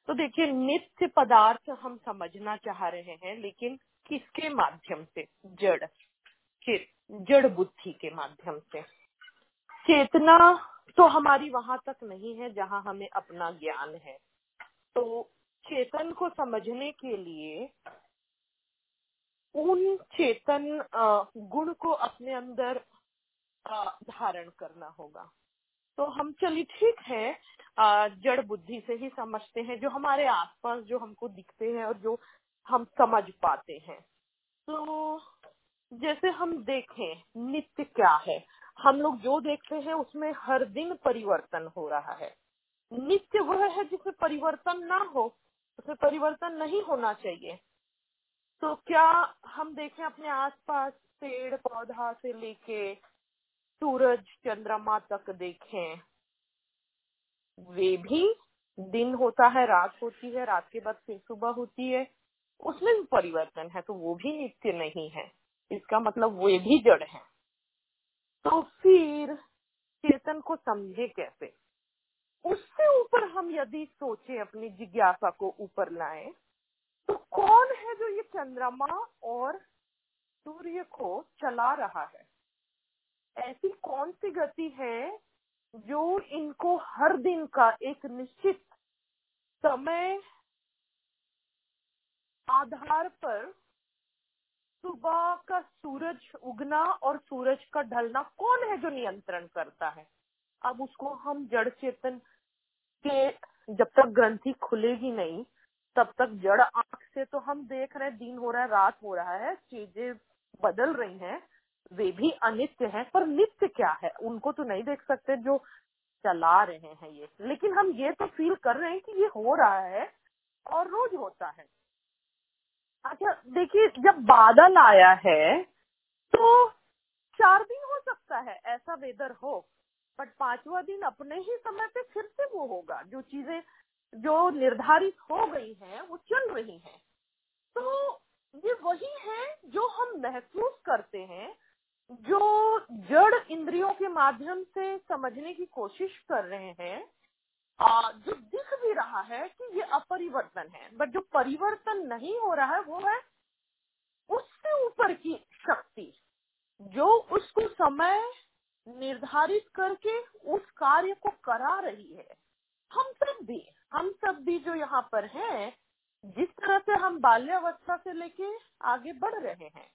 तो देखिए, नित्य पदार्थ हम समझना चाह रहे हैं, लेकिन किसके माध्यम से? जड़। जड़ बुद्धि के माध्यम से। चेतना तो हमारी वहाँ तक नहीं है, जहाँ हमें अपना ज्ञान है। तो चेतन को समझने के लिए उन चेतन गुण को अपने अंदर धारण करना होगा। तो हम चलिए ठीक है जड़ बुद्धि से ही समझते हैं, जो हमारे आसपास जो हमको दिखते हैं और जो हम समझ पाते हैं। तो जैसे हम देखें, नित्य क्या है? हम लोग जो देखते हैं, उसमें हर दिन परिवर्तन हो रहा है। नित्य वह है जिसमें परिवर्तन ना हो, उसमें परिवर्तन नहीं होना चाहिए। तो क्या हम देखें अपने आसपास पेड़ पौधा से लेके सूरज, चंद्रमा तक देखें, वे भी दिन होता है, रात होती है, रात के बाद फिर सुबह होती है। उसमें भी परिवर्तन है तो वो भी नित्य नहीं है। इसका मतलब वे भी जड़ है। तो फिर चेतन को समझे कैसे? उससे ऊपर हम यदि सोचे, अपनी जिज्ञासा को ऊपर लाएँ कौन है जो ये चंद्रमा और सूर्य को चला रहा है? ऐसी कौन सी गति है जो इनको हर दिन का एक निश्चित समय आधार पर सुबह का सूरज उगना और सूरज का ढलना कौन है जो नियंत्रण करता है? अब उसको हम जड़ चेतन के जब तक ग्रंथि खुलेगी नहीं तब तक जड़ आँख से तो हम देख रहे हैं, दिन हो रहा है, रात हो रहा है, चीज़ें बदल रही हैं, वे भी अनित्य हैं, पर नित्य क्या है? उनको तो नहीं देख सकते जो चला रहे हैं ये। लेकिन हम ये तो फील कर रहे हैं कि ये हो रहा है और रोज होता है। अच्छा देखिए, जब बादल आया है तो चार दिन हो सकता है, ऐसा वेदर हो बट पांचवा दिन अपने ही समय पे फिर से वो होगा। जो चीज़ें जो निर्धारित हो गई हैं वो चल रही हैं। तो ये वही है जो हम महसूस करते हैं जो जड़ इंद्रियों के माध्यम से समझने की कोशिश कर रहे हैं आ, जो दिख भी रहा है कि ये अपरिवर्तन है। बट जो परिवर्तन नहीं हो रहा है वो है उससे ऊपर की शक्ति जो उसको समय निर्धारित करके उस कार्य को करा रही है। हम सब भी। हम सब भी जो यहाँ पर हैं, जिस तरह से हम बाल्यावस्था से लेके आगे बढ़ रहे हैं,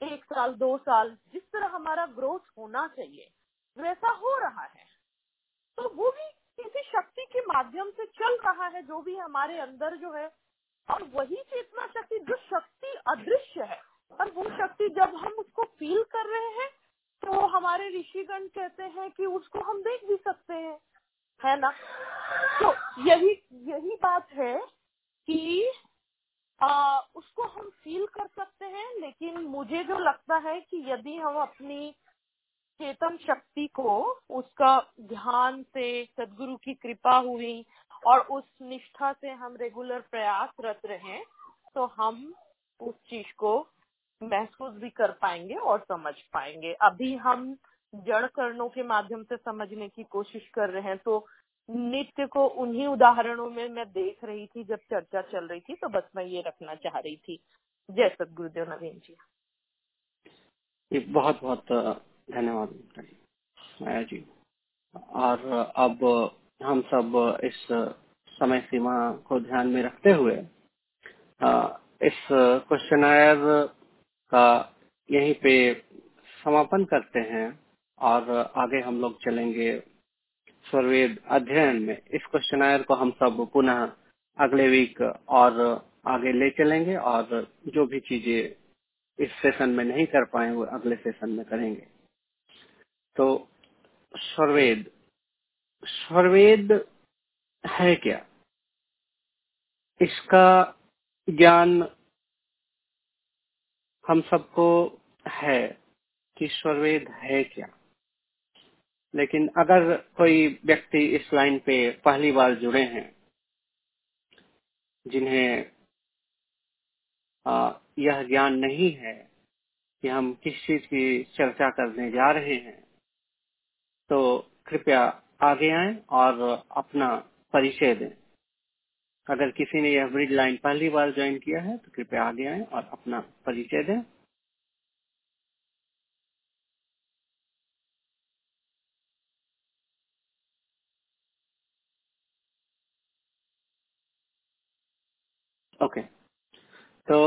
एक साल, दो साल, जिस तरह हमारा ग्रोथ होना चाहिए, वैसा हो रहा है। तो वो भी किसी शक्ति के माध्यम से चल रहा है, जो भी हमारे अंदर जो है, और वही चेतना शक्ति, जो शक्ति अदृश्य है, और वो शक्ति जब हम उसको फील कर रहे हैं तो हमारे ऋषिगण कहते हैं कि उसको हम देख भी सकते हैं। है ना? तो यही यही बात है कि आ, उसको हम फील कर सकते हैं लेकिन मुझे जो लगता है कि यदि हम अपनी चेतन शक्ति को उसका ध्यान से सदगुरु की कृपा हुई और उस निष्ठा से हम रेगुलर प्रयासरत रहे तो हम उस चीज़ को महसूस भी कर पाएँगे और समझ पाएँगे। अभी हम जड़ करणों के माध्यम से समझने की कोशिश कर रहे हैं तो नित्य को उन्हीं उदाहरणों में मैं देख रही थी, जब चर्चा चल रही थी तो बस मैं ये रखना चाह रही थी। जय सदगुरुदेव नवीन जी। बहुत बहुत धन्यवाद माया जी और अब हम सब इस समय सीमा को ध्यान में रखते हुए इस क्वेश्चनायर का यहीं पे समापन करते हैं। और आगे हम लोग चलेंगे स्वरवेद अध्ययन में। इस क्वेश्चनायर को हम सब पुनः अगले वीक और आगे ले चलेंगे और जो भी चीज़ें इस सेशन में नहीं कर पाए वो अगले सेशन में करेंगे। तो स्वरवेद स्वरवेद है क्या? इसका ज्ञान हम सबको है कि स्वरवेद है क्या? लेकिन अगर कोई व्यक्ति इस लाइन पे पहली बार जुड़े हैं, जिन्हें यह ज्ञान नहीं है कि हम किस चीज़ की चर्चा करने जा रहे हैं तो कृपया आगे आए और अपना परिचय दें। अगर किसी ने यह ब्रिज लाइन पहली बार ज्वाइन किया है तो कृपया आगे आए और अपना परिचय दें ओके तो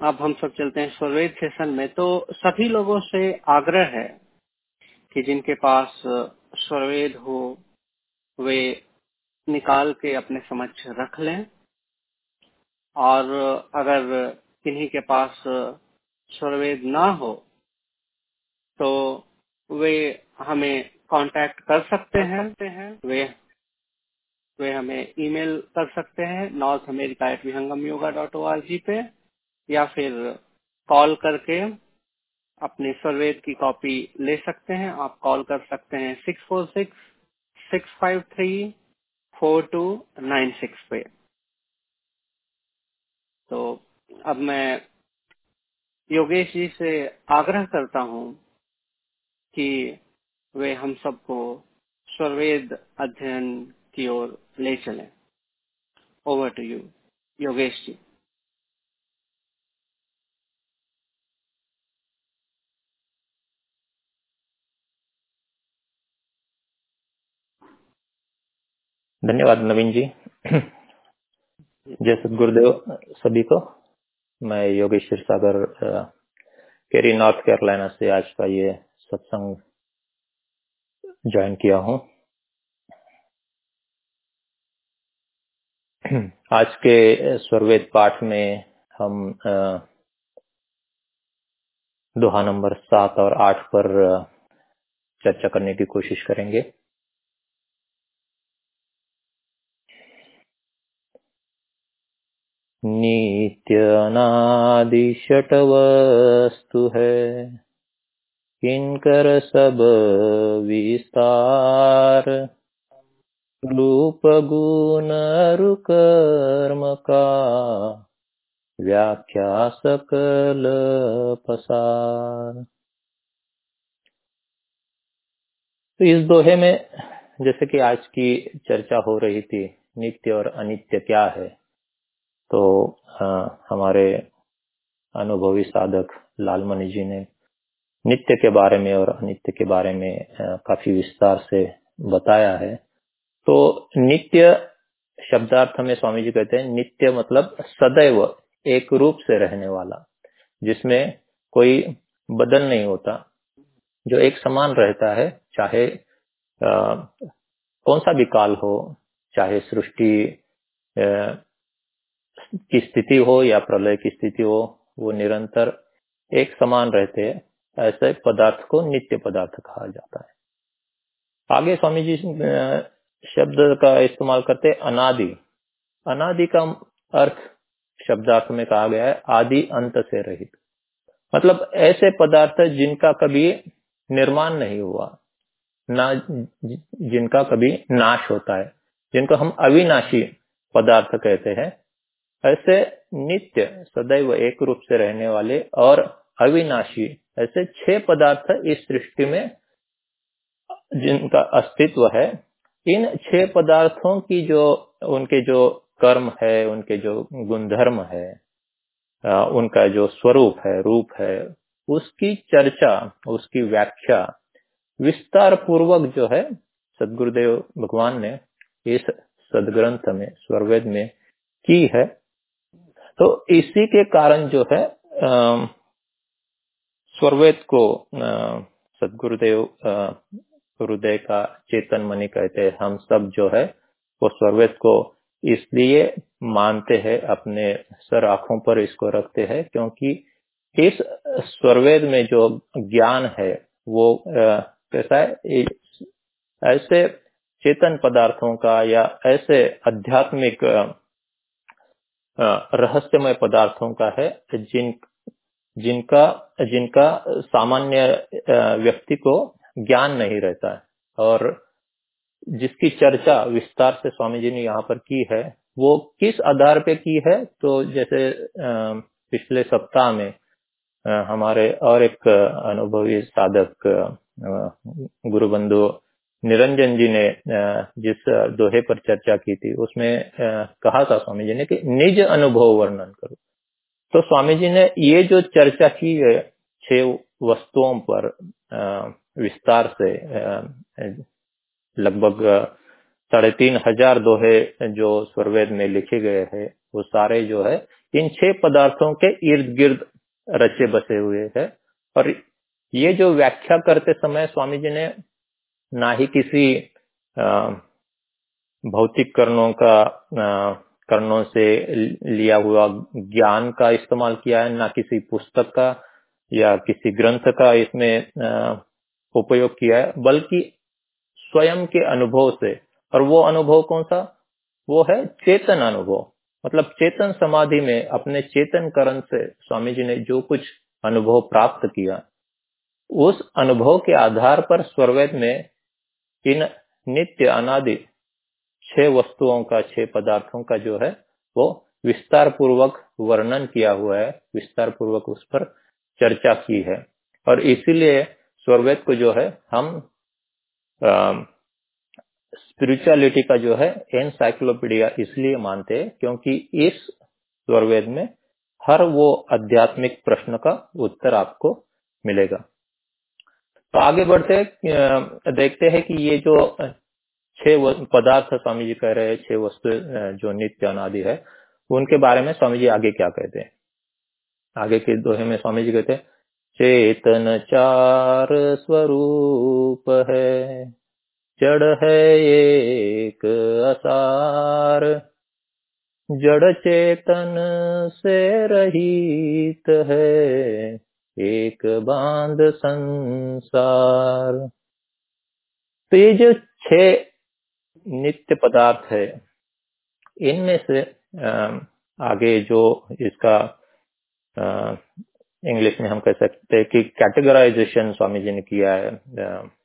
अब हम सब चलते हैं स्वरवेद सेशन में। तो सभी लोगों से आग्रह है कि जिनके पास स्वरवेद हो वे निकाल के अपने समक्ष रख लें। और अगर किन्हीं के पास स्वरवेद ना हो तो वे हमें कांटेक्ट कर सकते हैं। वे वे हमें ईमेल कर सकते हैं North America at Vihangam Yoga dot O R G पे, या फिर कॉल करके अपने स्वरवेद की कॉपी ले सकते हैं। आप कॉल कर सकते हैं six four six six five three four two nine six पे। तो अब मैं योगेश जी से आग्रह करता हूँ कि वे हम सबको स्वरवेद अध्ययन की ओर ले चलें। Over to you Yogesh ji धन्यवाद नवीन जी। जय सदगुरुदेव सभी को। मैं योगेश सागर केरी, नॉर्थ कैरोलिना से आज का ये सत्संग ज्वाइन किया हूँ। आज के स्वरवेद पाठ में हम दोहा नंबर सात और आठ पर चर्चा करने की कोशिश करेंगे। नित्यनादिशटवस्तु है किंकर सब विस्तार। रूप गुण रुकर्म का व्याख्या सकल पसार तो इस दोहे में जैसे कि आज की चर्चा हो रही थी नित्य और अनित्य क्या है तो आ, हमारे अनुभवी साधक लालमणि जी ने नित्य के बारे में और अनित्य के बारे में आ, काफ़ी विस्तार से बताया है। तो नित्य शब्दार्थ में स्वामी जी कहते हैं नित्य मतलब सदैव एक रूप से रहने वाला जिसमें कोई बदल नहीं होता। जो एक समान रहता है चाहे आ, कौन सा भी काल हो चाहे सृष्टि की स्थिति हो या प्रलय की स्थिति हो वो निरंतर एक समान रहते हैं ऐसे पदार्थ को नित्य पदार्थ कहा जाता है। आगे स्वामी जी शब्द का इस्तेमाल करते अनादि। अनादि का अर्थ शब्दार्थ में कहा गया है, आदि अंत से रहित। मतलब ऐसे पदार्थ जिनका कभी निर्माण नहीं हुआ, ना जिनका कभी नाश होता है, जिनको हम अविनाशी पदार्थ कहते हैं, ऐसे नित्य सदैव एक रूप से रहने वाले और अविनाशी, ऐसे छह पदार्थ इस सृष्टि में जिनका अस्तित्व है इन छह पदार्थों की जो, उनके जो कर्म है, उनके जो गुणधर्म है उनका जो स्वरूप है, रूप है, उसकी चर्चा, उसकी व्याख्या विस्तार पूर्वक जो है, सदगुरुदेव भगवान ने इस सदग्रंथ में स्वरवेद में की है। तो इसी के कारण जो है स्वरवेद को सदगुरुदेव गुरुदेव का चेतन मनी कहते हैं। हम सब जो है, वो स्वरवेद को इसलिए मानते हैं, अपने सर आँखों पर इसको रखते हैं, क्योंकि इस स्वरवेद में जो ज्ञान है, वो कैसा है ऐसे चेतन पदार्थों का या ऐसे आध्यात्मिक रहस्यमय पदार्थों का है, जिन, जिनका जिनका सामान्य व्यक्ति को ज्ञान नहीं रहता है। और जिसकी चर्चा विस्तार से स्वामी जी ने यहाँ पर की है, वो किस आधार पे की है? तो जैसे पिछले सप्ताह में हमारे और एक अनुभवी साधक गुरु बंधु निरंजन जी ने जिस दोहे पर चर्चा की थी, उसमें कहा था स्वामी जी ने कि निज अनुभव वर्णन करो। तो स्वामी जी ने ये जो चर्चा की है, छह वस्तुओं पर विस्तार से लगभग साढ़े तीन हज़ार दोहे जो स्वरवेद में लिखे गए हैं, वो सारे जो है, इन छह पदार्थों के इर्द गिर्द रचे बसे हुए हैं। और ये जो व्याख्या करते समय स्वामी जी ने ना ही किसी भौतिक कर्णों का कर्णों से लिया हुआ ज्ञान का इस्तेमाल किया है, ना किसी पुस्तक का या किसी ग्रंथ का इसमें उपयोग किया है, बल्कि स्वयं के अनुभव से। और वो अनुभव कौन सा? वो है चेतन अनुभव। मतलब चेतन समाधि में अपने चेतन करण से स्वामी जी ने जो कुछ अनुभव प्राप्त किया, उस अनुभव के आधार पर स्वरवेद में इन नित्य अनादि छह वस्तुओं का, छह पदार्थों का जो है, वो विस्तार पूर्वक वर्णन किया हुआ है विस्तार पूर्वक उस पर चर्चा की है। और इसीलिए स्वरवेद को जो है, हम स्पिरिचुअलिटी का जो है एनसाइक्लोपीडिया इसलिए मानते हैं क्योंकि इस स्वरवेद में हर वो आध्यात्मिक प्रश्न का उत्तर आपको मिलेगा। तो आगे बढ़ते देखते हैं कि ये जो छह पदार्थ स्वामी जी कह रहे हैं, छह वस्तु जो नित्य अनादि है, उनके बारे में स्वामी जी आगे क्या कहते हैं? आगे के दोहे में स्वामी जी कहते हैं चेतन चार स्वरूप है। जड़ है एक असार। जड़ चेतन से रहित है। एक बाँध संसार। तो ये जो छह नित्य पदार्थ है, इनमें से आगे जो इसका इंग्लिश में हम कह सकते हैं कि कैटेगराइजेशन स्वामी जी ने किया है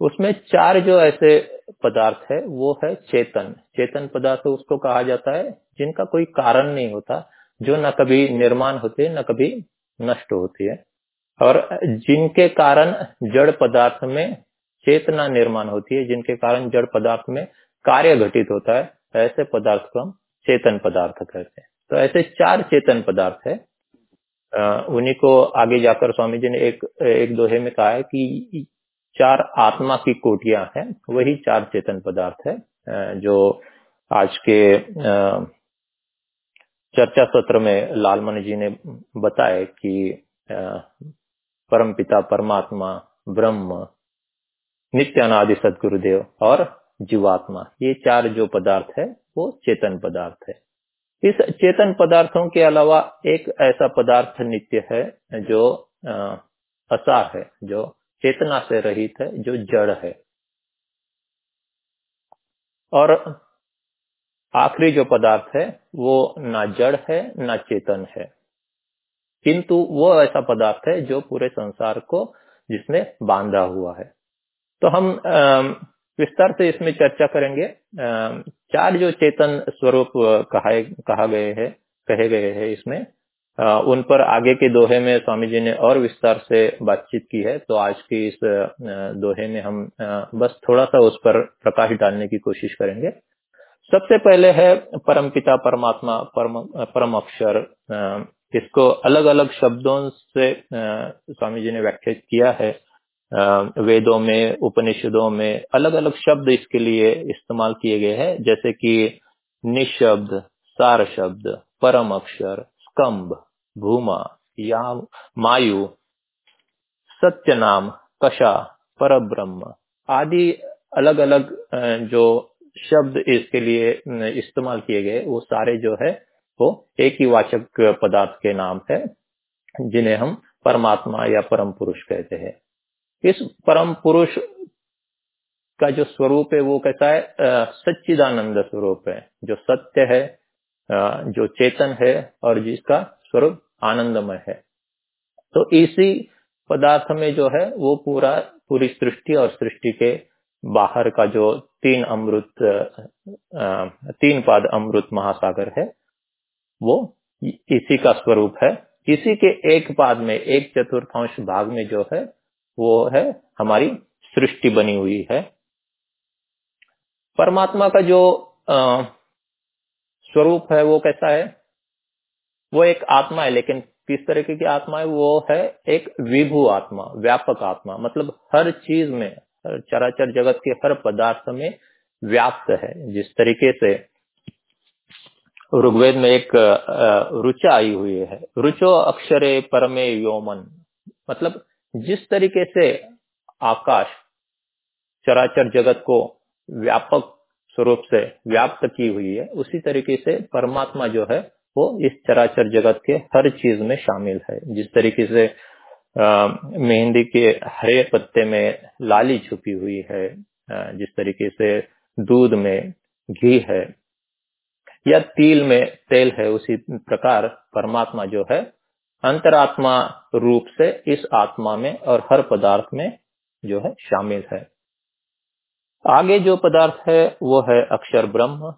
उसमें चार जो ऐसे पदार्थ है, वो है चेतन। चेतन पदार्थ उसको कहा जाता है, जिनका कोई कारण नहीं होता, जो न कभी निर्माण होती, न कभी नष्ट होती है। और जिनके कारण जड़ पदार्थ में चेतना निर्माण होती है, जिनके कारण जड़ पदार्थ में कार्य घटित होता है, ऐसे पदार्थ को हम चेतन पदार्थ कहते हैं। तो ऐसे चार चेतन पदार्थ है उन्हीं को आगे जाकर स्वामी जी ने एक एक दोहे में कहा है कि चार आत्मा की कोटियाँ हैं, वही चार चेतन पदार्थ है जो आज के चर्चा सत्र में लालमणि जी ने बताया कि परम पिता, परमात्मा, ब्रह्म नित्य अनादि सदगुरुदेव और जीवात्मा, ये चार जो पदार्थ है, वो चेतन पदार्थ है। इस चेतन पदार्थों के अलावा एक ऐसा पदार्थ नित्य है जो असार है, जो चेतना से रहित है, जो जड़ है। और आखिरी जो पदार्थ है, वो ना जड़ है, ना चेतन है। किंतु वो ऐसा पदार्थ है जो पूरे संसार को जिसने बांधा हुआ है। तो हम विस्तार से इसमें चर्चा करेंगे। चार जो चेतन स्वरूप कहा कहा गए हैं, कहे गए हैं इसमें उन पर आगे के दोहे में स्वामी जी ने और विस्तार से बातचीत की है। तो आज की इस दोहे में हम बस थोड़ा सा उस पर प्रकाश डालने की कोशिश करेंगे। सबसे पहले है परम पिता, परमात्मा, परम परम अक्षर। इसको अलग अलग शब्दों से स्वामी जी ने व्याख्या किया है। वेदों में, उपनिषदों में अलग अलग शब्द इसके लिए इस्तेमाल किए गए हैं, जैसे कि निशब्द सार शब्द परम अक्षर स्कंभ, भूमा या मायु सत्य नाम कशा पर ब्रह्म आदि अलग अलग जो शब्द इसके लिए इस्तेमाल किए गए, वो सारे जो है, वो एक ही वाचक पदार्थ के नाम है, जिन्हें हम परमात्मा या परम पुरुष कहते हैं। इस परम पुरुष का जो स्वरूप है, वो कैसा है? सच्चिदानंद स्वरूप है, जो सत्य है जो चेतन है और जिसका स्वरूप आनंदमय है। तो इसी पदार्थ में जो है, वो पूरा, पूरी सृष्टि और सृष्टि के बाहर का जो तीन अमृत तीन पाद अमृत महासागर है, वो इसी का स्वरूप है। इसी के एक पाद में, एक चतुर्थांश भाग में जो है वो है, हमारी सृष्टि बनी हुई है। परमात्मा का जो स्वरूप है वो कैसा है? वो एक आत्मा है, लेकिन किस तरीके की आत्मा है? वो है एक विभू आत्मा, व्यापक आत्मा। मतलब हर चीज़ में, हर चराचर जगत के हर पदार्थ में व्याप्त है। जिस तरीके से ऋग्वेद में एक रुचा आई हुई है। रुचो अक्षरे परमे योमन। मतलब जिस तरीके से आकाश चराचर जगत को व्यापक स्वरूप से व्याप्त की हुई है, उसी तरीके से परमात्मा जो है, वो इस चराचर जगत के हर चीज़ में शामिल है। जिस तरीके से मेहंदी के हरे पत्ते में लाली छुपी हुई है जिस तरीके से दूध में घी है, या तिल में तेल है, उसी प्रकार परमात्मा जो है अंतरात्मा रूप से इस आत्मा में और हर पदार्थ में जो है शामिल है। आगे जो पदार्थ है, वो है अक्षर ब्रह्म।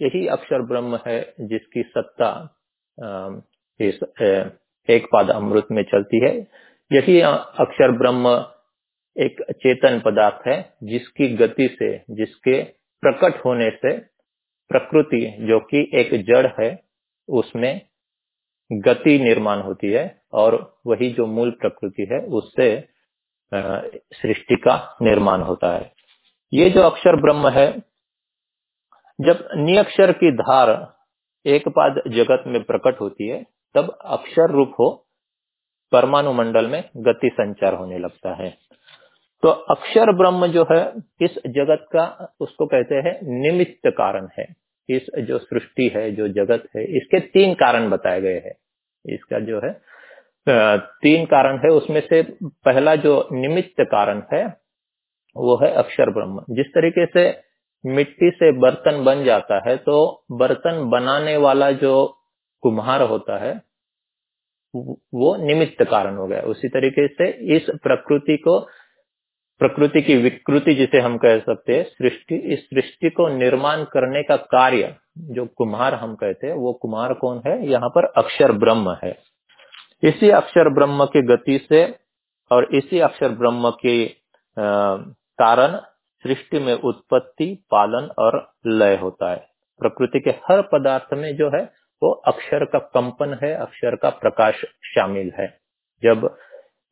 यही अक्षर ब्रह्म है जिसकी सत्ता इस एक पाद अमृत में चलती है। यही अक्षर ब्रह्म एक चेतन पदार्थ है जिसकी गति से, जिसके प्रकट होने से प्रकृति, जो कि एक जड़ है, उसमें गति निर्माण होती है और वही जो मूल प्रकृति है, उससे सृष्टि का निर्माण होता है। ये जो अक्षर ब्रह्म है, जब नियक्षर की धार एक पाद जगत में प्रकट होती है, तब अक्षर रूप हो परमाणु मंडल में गति संचार होने लगता है। तो अक्षर ब्रह्म जो है, इस जगत का, उसको कहते हैं निमित्त कारण है। इस जो सृष्टि है, जो जगत है, इसके तीन कारण बताए गए हैं। इसका जो है तीन कारण है, उसमें से पहला जो निमित्त कारण है, वो है अक्षर ब्रह्म। जिस तरीके से मिट्टी से बर्तन बन जाता है तो बर्तन बनाने वाला जो कुम्हार होता है, वो निमित्त कारण हो गया। उसी तरीके से इस प्रकृति को प्रकृति की विकृति जिसे हम कह सकते हैं, सृष्टि, इस सृष्टि को निर्माण करने का कार्य, जो कुमार हम कहते हैं, वो कुमार कौन है? यहाँ पर अक्षर ब्रह्म है। इसी अक्षर ब्रह्म की गति से और इसी अक्षर ब्रह्म के कारण सृष्टि में उत्पत्ति, पालन और लय होता है। प्रकृति के हर पदार्थ में जो है, वो अक्षर का कंपन है, अक्षर का प्रकाश शामिल है। जब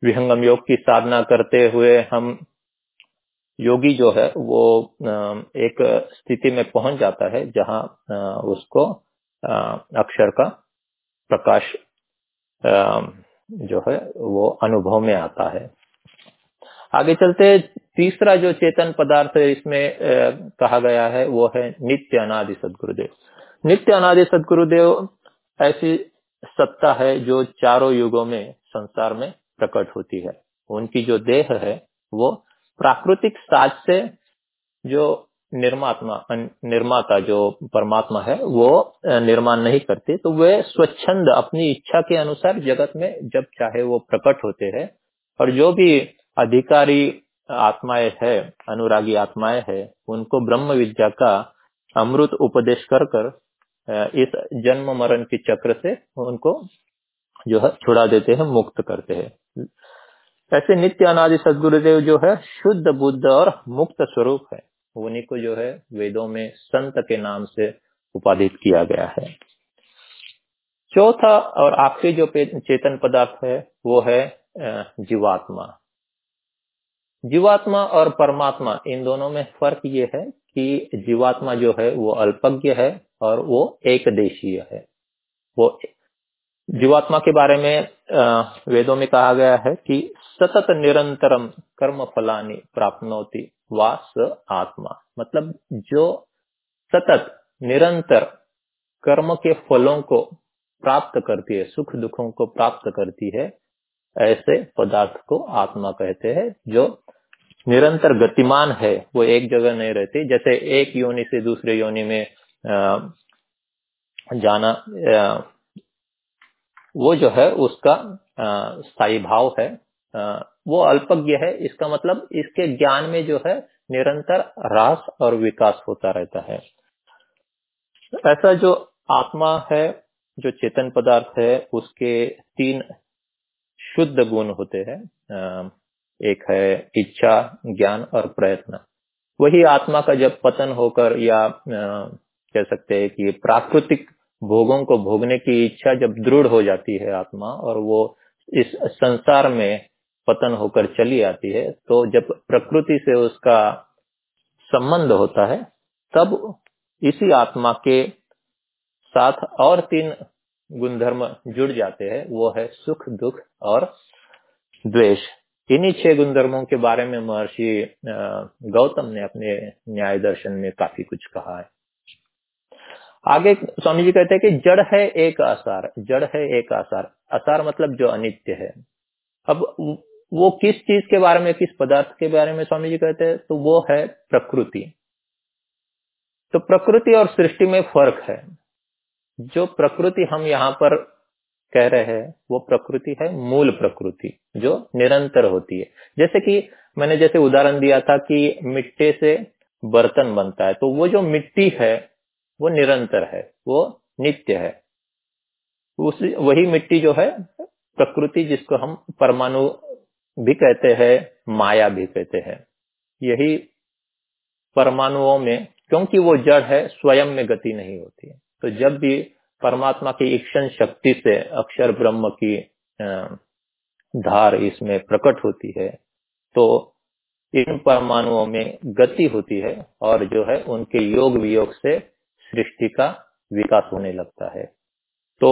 विहंगम योग की साधना करते हुए हम योगी जो है, वो एक स्थिति में पहुँच जाता है जहाँ उसको अक्षर का प्रकाश जो है, वो अनुभव में आता है। आगे चलते, तीसरा जो चेतन पदार्थ इसमें कहा गया है, वो है नित्य अनादि सदगुरुदेव। नित्य अनादि सदगुरुदेव ऐसी सत्ता है जो चारों युगों में, संसार में प्रकट होती है। उनकी जो देह है, वो प्राकृतिक साज से जो निर्मात्मा, निर्माता जो परमात्मा है, वो निर्माण नहीं करते तो वे स्वच्छंद अपनी इच्छा के अनुसार जगत में जब चाहे वो प्रकट होते हैं और जो भी अधिकारी आत्माएँ है, अनुरागी आत्माएँ है, उनको ब्रह्म विद्या का अमृत उपदेश कर कर इस जन्म मरण के चक्र से उनको जो है छुड़ा देते हैं, मुक्त करते हैं। ऐसे नित्य अनादि सदगुरुदेव जो है, शुद्ध बुद्ध और मुक्त स्वरूप है। उन्हीं को जो है, वेदों में संत के नाम से उपाधित किया गया है। चौथा और आखिरी जो चेतन पदार्थ है, वो है जीवात्मा। जीवात्मा और परमात्मा, इन दोनों में फ़र्क ये है कि जीवात्मा जो है, वो अल्पज्ञ है और वो एक देशीय है। वो जीवात्मा के बारे में वेदों में कहा गया है कि सतत निरंतरम कर्म फलानी प्राप्त वास आत्मा। मतलब जो सतत, निरंतर कर्म के फलों को प्राप्त करती है, सुख दुखों को प्राप्त करती है, ऐसे पदार्थ को आत्मा कहते हैं, जो निरंतर गतिमान है, वो एक जगह नहीं रहती। जैसे एक योनि से दूसरे योनि में जाना वो जो है उसका स्थायी भाव है। वो अल्पज्ञ है, इसका मतलब इसके ज्ञान में जो है निरंतर ह्रास और विकास होता रहता है। ऐसा जो आत्मा है, जो चेतन पदार्थ है, उसके तीन शुद्ध गुण होते हैं। एक है इच्छा, ज्ञान और प्रयत्न। वही आत्मा का जब पतन होकर या कह सकते हैं कि प्राकृतिक भोगों को भोगने की इच्छा जब दृढ़ हो जाती है आत्मा और वो इस संसार में पतन होकर चली आती है तो जब प्रकृति से उसका संबंध होता है, तब इसी आत्मा के साथ और तीन गुणधर्म जुड़ जाते हैं, वो है सुख, दुख और द्वेष। इन्हीं छह गुणधर्मों के बारे में महर्षि गौतम ने अपने न्याय दर्शन में काफ़ी कुछ कहा है। आगे स्वामी जी कहते हैं कि जड़ है एक आसार, जड़ है एक आसार। आसार मतलब जो अनित्य है। अब वो किस चीज़ के बारे में, किस पदार्थ के बारे में स्वामी जी कहते हैं? तो वो है प्रकृति। तो प्रकृति और सृष्टि में फ़र्क है। जो प्रकृति हम यहाँ पर कह रहे हैं, वो प्रकृति है मूल प्रकृति, जो निरंतर होती है। जैसे कि मैंने जैसे उदाहरण दिया था कि मिट्टी से बर्तन बनता है तो वो जो मिट्टी है, वो निरंतर है, वो नित्य है। उस, वही मिट्टी जो है, प्रकृति जिसको हम परमाणु भी कहते हैं, माया भी कहते हैं। यही परमाणुओं में, क्योंकि वो जड़ है, स्वयं में गति नहीं होती है। तो जब भी परमात्मा की ईक्षण शक्ति से अक्षर ब्रह्म की धार इसमें प्रकट होती है तो इन परमाणुओं में गति होती है और जो है उनके योग वियोग से सृष्टि का विकास होने लगता है। तो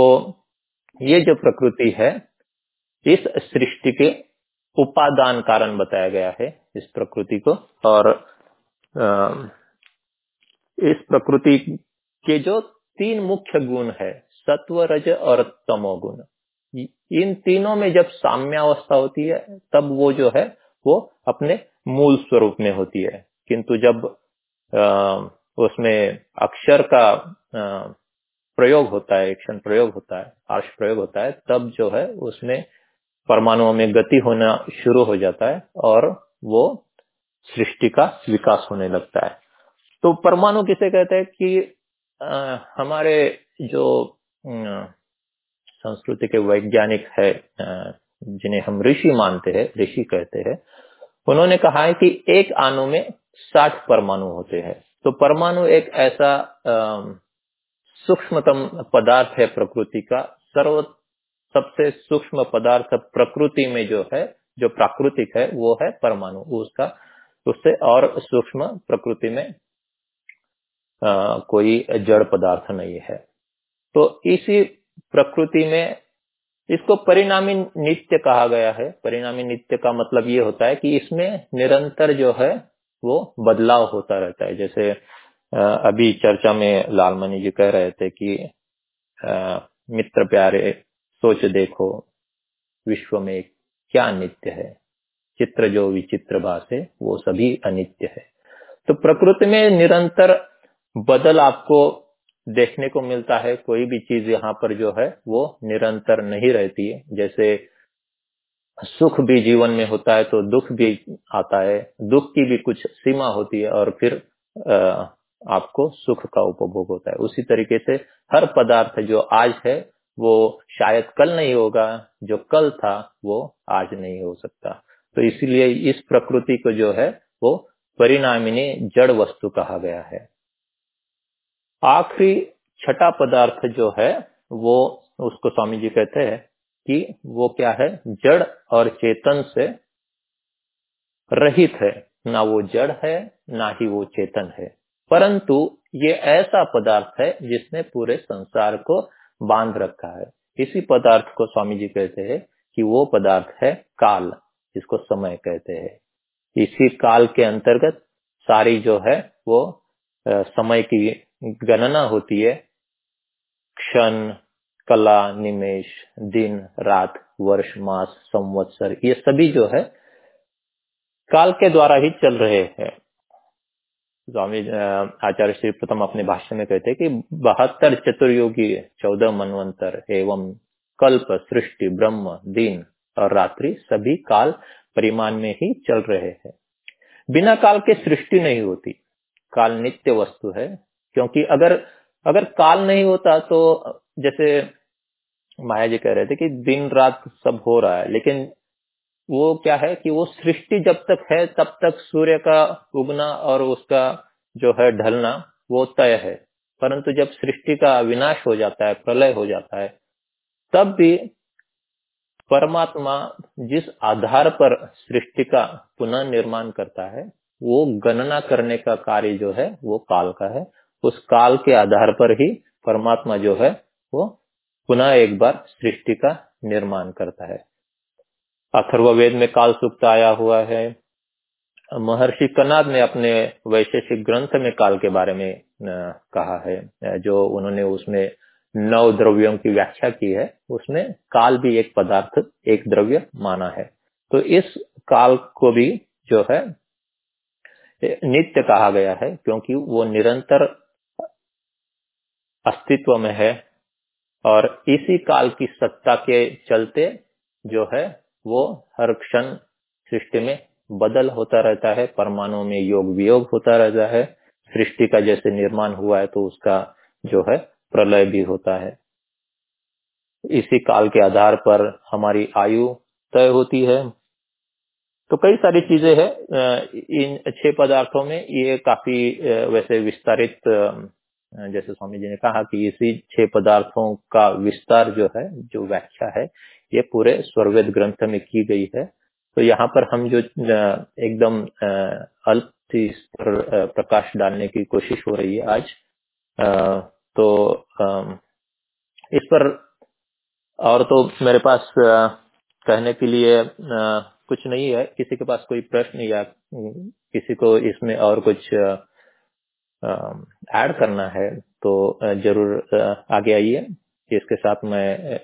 ये जो प्रकृति है, इस सृष्टि के उपादान कारण बताया गया है इस प्रकृति को और इस प्रकृति के जो तीन मुख्य गुण है, सत्व, रज और तमोगुण इन तीनों में जब साम्यावस्था होती है, तब वो जो है, वो अपने मूल स्वरूप में होती है। किंतु जब उसमें अक्षर का प्रयोग होता है एक्शन प्रयोग होता है आर्ष प्रयोग होता है, तब जो है, उसमें परमाणुओं में गति होना शुरू हो जाता है और वो सृष्टि का विकास होने लगता है। तो परमाणु किसे कहते हैं कि आ, हमारे जो संस्कृति के वैज्ञानिक है जिन्हें हम ऋषि मानते हैं ऋषि कहते हैं उन्होंने कहा है कि एक अणु में साठ परमाणु होते हैं। तो परमाणु एक ऐसा सूक्ष्मतम पदार्थ है प्रकृति का सर्व सबसे सूक्ष्म पदार्थ प्रकृति में जो है जो प्राकृतिक है वो है परमाणु। उसका उससे और सूक्ष्म प्रकृति में आ, कोई जड़ पदार्थ नहीं है। तो इसी प्रकृति में इसको परिणामी नित्य कहा गया है। परिणामी नित्य का मतलब ये होता है कि इसमें निरंतर जो है वो बदलाव होता रहता है। जैसे अभी चर्चा में लालमणि जी कह रहे थे कि मित्र प्यारे सोच देखो। विश्व में क्या नित्य है? चित्र जो विचित्र भाष है वो सभी अनित्य है। तो प्रकृति में निरंतर बदल आपको देखने को मिलता है। कोई भी चीज़ यहाँ पर जो है, वो निरंतर नहीं रहती है। जैसे सुख भी जीवन में होता है तो दुख भी आता है। दुख की भी कुछ सीमा होती है और फिर आपको सुख का उपभोग होता है। उसी तरीके से हर पदार्थ जो आज है वो शायद कल नहीं होगा, जो कल था, वो आज नहीं हो सकता। तो इसीलिए इस प्रकृति को जो है, वो परिणामिनी जड़ वस्तु कहा गया है। आखिरी छठा पदार्थ जो है, वो उसको स्वामी जी कहते हैं कि वो क्या है? जड़ और चेतन से रहित है। ना वो जड़ है, ना ही वो चेतन है। परंतु ये ऐसा पदार्थ है जिसने पूरे संसार को बाँध रखा है। इसी पदार्थ को स्वामी जी कहते हैं कि वो पदार्थ है काल, जिसको समय कहते हैं। इसी काल के अंतर्गत सारी जो है वो समय की गणना होती है। क्षण, कला, निमेश, दिन, रात, वर्ष, मास, संवत्सर, ये सभी जो है काल के द्वारा ही चल रहे हैं। स्वामी आचार्य श्री प्रथम अपने भाषण में कहते हैं कि बहत्तर चतुर्योगी चौदह मनवंतर एवं कल्प, सृष्टि, ब्रह्म, दिन और रात्रि सभी काल परिमाण में ही चल रहे हैं। बिना काल के सृष्टि नहीं होती। काल नित्य वस्तु है, क्योंकि अगर अगर काल नहीं होता तो जैसे माया जी कह रहे थे कि दिन रात सब हो रहा है, लेकिन वो क्या है कि वो सृष्टि जब तक है, तब तक सूर्य का उगना और उसका जो है ढलना वो तय है। परंतु जब सृष्टि का विनाश हो जाता है, प्रलय हो जाता है, तब भी परमात्मा जिस आधार पर सृष्टि का पुनः निर्माण करता है, वो गणना करने का कार्य जो है, वो काल का है। उस काल के आधार पर ही परमात्मा जो है, वो पुनः एक बार सृष्टि का निर्माण करता है। अथर्ववेद में काल सुक्त आया हुआ है। महर्षि कनाद ने अपने वैशेषिक ग्रंथ में काल के बारे में कहा है जो उन्होंने उसमें नव द्रव्यों की व्याख्या की है। उसमें काल भी एक पदार्थ, एक द्रव्य माना है। तो इस काल को भी जो है नित्य कहा गया है, क्योंकि वो निरंतर अस्तित्व में है और इसी काल की सत्ता के चलते जो है वो हर क्षण सृष्टि में बदल होता रहता है परमाणु में योग वियोग होता रहता है। सृष्टि का जैसे निर्माण हुआ है तो उसका जो है प्रलय भी होता है। इसी काल के आधार पर हमारी आयु तय होती है। तो कई सारी चीज़ें हैं। इन छह पदार्थों में ये काफ़ी वैसे विस्तारित जैसे स्वामी जी ने कहा कि इसी छह पदार्थों का विस्तार जो है, जो व्याख्या है ये पूरे स्वरवेद ग्रंथ में की गई है। तो यहाँ पर हम जो एकदम अल्प थी इस पर प्रकाश डालने की कोशिश हो रही है आज तो इस पर और तो मेरे पास कहने के लिए कुछ नहीं है। किसी के पास कोई प्रश्न या किसी को इसमें और कुछ ऐड करना है तो ज़रूर आगे आइए। इसके साथ मैं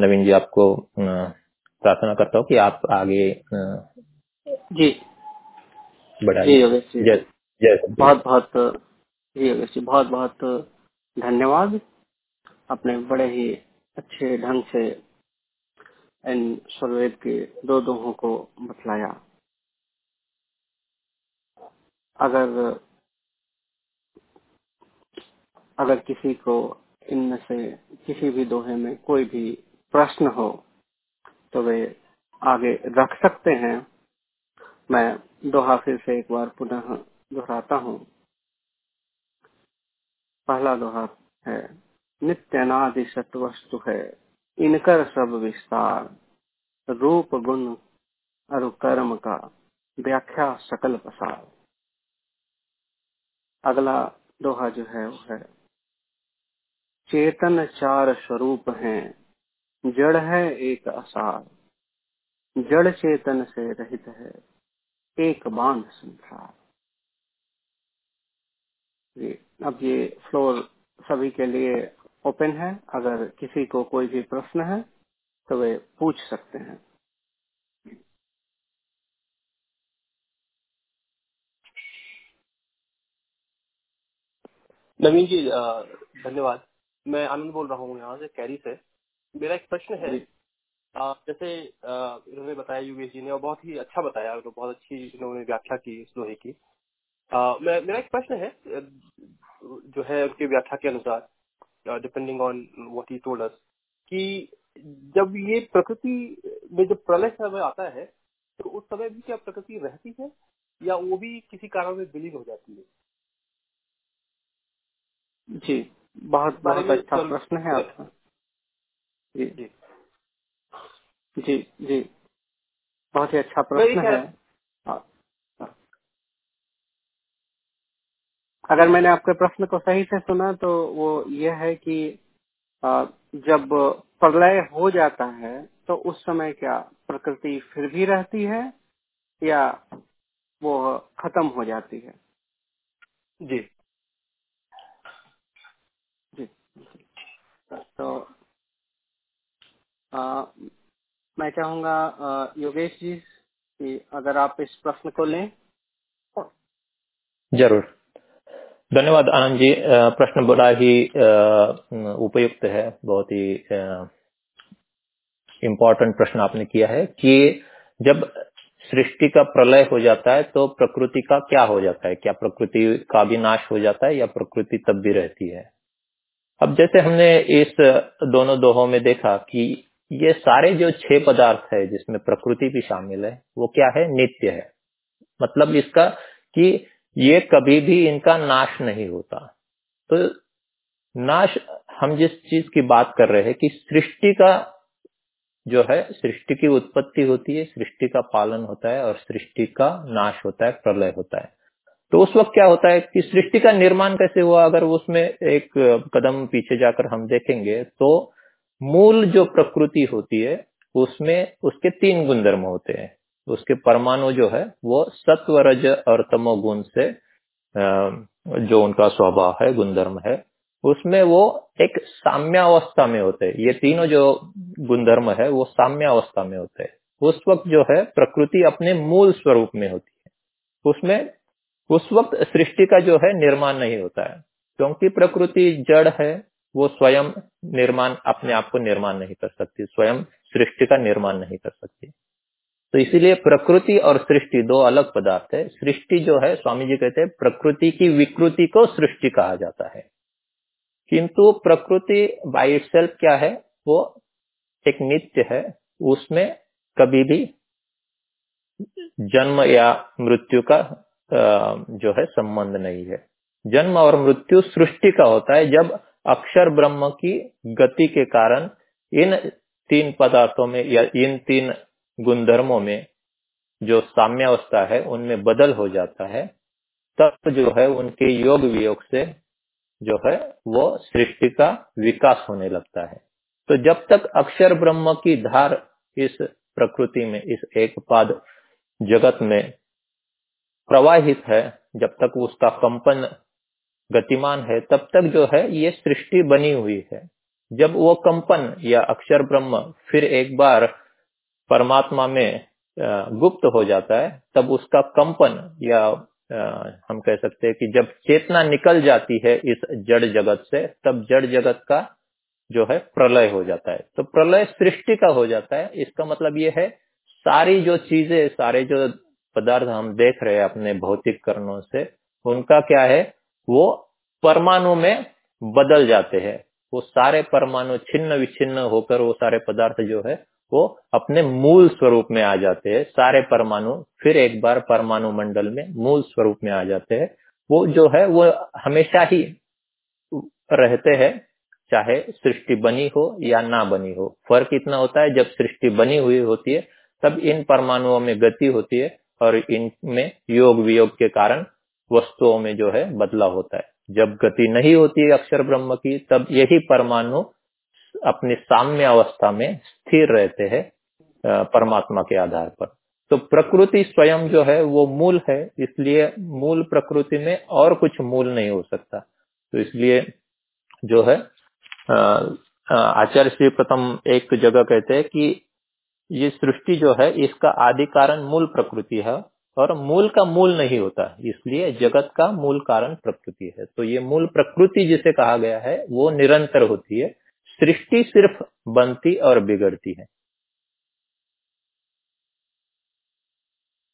नवीन जी आपको प्रार्थना करता हूँ कि आप आगे जी। बढ़ाइए। जय जय बहुत बहुत जी अगस्त जी बहुत बहुत धन्यवाद। अपने बड़े ही अच्छे ढंग से इन स्वरवेद के दो दोहों को बतलाया। अगर अगर किसी को इनमें से किसी भी दोहे में कोई भी प्रश्न हो तो वे आगे रख सकते हैं। मैं दोहा फिर से एक बार पुनः दोहराता हूँ। पहला दोहा है नित्य सत वस्तु है, इनकर सब विस्तार, रूप गुण और कर्म का व्याख्या सकल पसार अगला दोहा जो है, वो है चेतन चार स्वरूप हैं। जड़ है एक असार। जड़ चेतन से रहित है, एक बाँध संसार। जी अब ये फ्लोर सभी के लिए ओपन है। अगर किसी को कोई भी प्रश्न है तो वे पूछ सकते हैं। नवीन जी धन्यवाद। मैं आनंद बोल रहा हूँ यहाँ से कैरी से। मेरा एक प्रश्न है। आ, जैसे इन्होंने बताया योगेश जी ने और बहुत ही अच्छा बताया तो बहुत अच्छी इन्होंने व्याख्या की इस लोहे की। आ, मैं मेरा एक प्रश्न है जो है उनकी व्याख्या के अनुसार depending on what he told us कि जब ये प्रकृति में जब प्रलय समय आता है तो उस समय भी क्या प्रकृति रहती है या वो भी किसी कारण में विलीन हो जाती है? जी। बहुत बहुत अच्छा प्रश्न है आपका। जी। जी। जी जी। बहुत ही अच्छा प्रश्न है। अगर मैंने आपके प्रश्न को सही से सुना तो वो ये है कि जब प्रलय हो जाता है तो उस समय क्या प्रकृति फिर भी रहती है या वो खत्म हो जाती है? जी जी। तो आ, मैं चाहूँगा योगेश जी कि अगर आप इस प्रश्न को लें। ज़रूर। धन्यवाद आनंद जी। प्रश्न बड़ा ही उपयुक्त है बहुत ही इम्पोर्टेंट प्रश्न आपने किया है कि जब सृष्टि का प्रलय हो जाता है तो प्रकृति का क्या हो जाता है? क्या प्रकृति का भी नाश हो जाता है या प्रकृति तब भी रहती है? अब जैसे हमने इस दोनों दोहों में देखा कि ये सारे जो छह पदार्थ है जिसमें प्रकृति भी शामिल है, वो क्या है? नित्य है। मतलब इसका कि ये कभी भी इनका नाश नहीं होता। तो नाश, हम जिस चीज़ की बात कर रहे हैं कि सृष्टि का जो है, सृष्टि की उत्पत्ति होती है, सृष्टि का पालन होता है और सृष्टि का नाश होता है, प्रलय होता है। तो उस वक्त क्या होता है कि सृष्टि का निर्माण कैसे हुआ? अगर उसमें एक कदम पीछे जाकर हम देखेंगे तो मूल जो प्रकृति होती है, उसमें उसके तीन गुणधर्म होते हैं। उसके परमाणु जो है, वो सत्व रज और तमो गुण से जो उनका स्वभाव है, गुणधर्म है, उसमें वो एक साम्यावस्था में होते हैं। ये तीनों जो गुणधर्म है, वो साम्यावस्था में होते हैं। उस वक्त जो है, प्रकृति अपने मूल स्वरूप में होती है। उसमें उस वक्त सृष्टि का जो है निर्माण नहीं होता है। क्योंकि प्रकृति जड़ है, वो स्वयं निर्माण, अपने आप को निर्माण नहीं कर सकती, स्वयं सृष्टि का निर्माण नहीं कर सकती। तो इसीलिए प्रकृति और सृष्टि दो अलग पदार्थ है। सृष्टि जो है, स्वामी जी कहते हैं, प्रकृति की विकृति को सृष्टि कहा जाता है। किंतु प्रकृति बाई सेल्फ क्या है? वो एक नित्य है। उसमें कभी भी जन्म या मृत्यु का जो है संबंध नहीं है। जन्म और मृत्यु सृष्टि का होता है जब अक्षर ब्रह्म की गति के कारण इन तीन पदार्थों में या इन तीन गुणधर्मों में जो साम्यावस्था है, उनमें बदल हो जाता है, तब जो है उनके योग वियोग से जो है वो सृष्टि का विकास होने लगता है। तो जब तक अक्षर ब्रह्म की धार इस प्रकृति में, इस एक पाद जगत में प्रवाहित है, जब तक उसका कंपन गतिमान है, तब तक जो है ये सृष्टि बनी हुई है। जब वो कंपन या अक्षर ब्रह्म फिर एक बार परमात्मा में गुप्त हो जाता है, तब उसका कंपन या हम कह सकते हैं कि जब चेतना निकल जाती है इस जड़ जगत से, तब जड़ जगत का जो है प्रलय हो जाता है। तो प्रलय सृष्टि का हो जाता है। इसका मतलब ये है, सारी जो चीज़ें, सारे जो पदार्थ हम देख रहे हैं अपने भौतिक करणों से, उनका क्या है? वो परमाणु में बदल जाते हैं। वो सारे परमाणु छिन्न विच्छिन्न होकर वो सारे पदार्थ जो है, वो अपने मूल स्वरूप में आ जाते हैं। सारे परमाणु फिर एक बार परमाणु मंडल में मूल स्वरूप में आ जाते हैं। वो जो है, वो हमेशा ही रहते हैं, चाहे सृष्टि बनी हो या ना बनी हो। फ़र्क इतना होता है, जब सृष्टि बनी हुई होती है, तब इन परमाणुओं में गति होती है। और इनमें योग वियोग के कारण वस्तुओं में जो है बदलाव होता है। जब गति नहीं होती है अक्षर ब्रह्म की, तब यही परमाणु अपनी साम्य अवस्था में स्थिर रहते हैं परमात्मा के आधार पर। तो प्रकृति स्वयं जो है वो मूल है, इसलिए मूल प्रकृति में और कुछ मूल नहीं हो सकता। तो इसलिए जो है आचार्य श्री प्रथम एक जगह कहते हैं कि ये सृष्टि जो है, इसका आदि कारण मूल प्रकृति है और मूल का मूल नहीं होता, इसलिए जगत का मूल कारण प्रकृति है। तो ये मूल प्रकृति जिसे कहा गया है, वो निरंतर होती है। सृष्टि सिर्फ़ बनती और बिगड़ती है।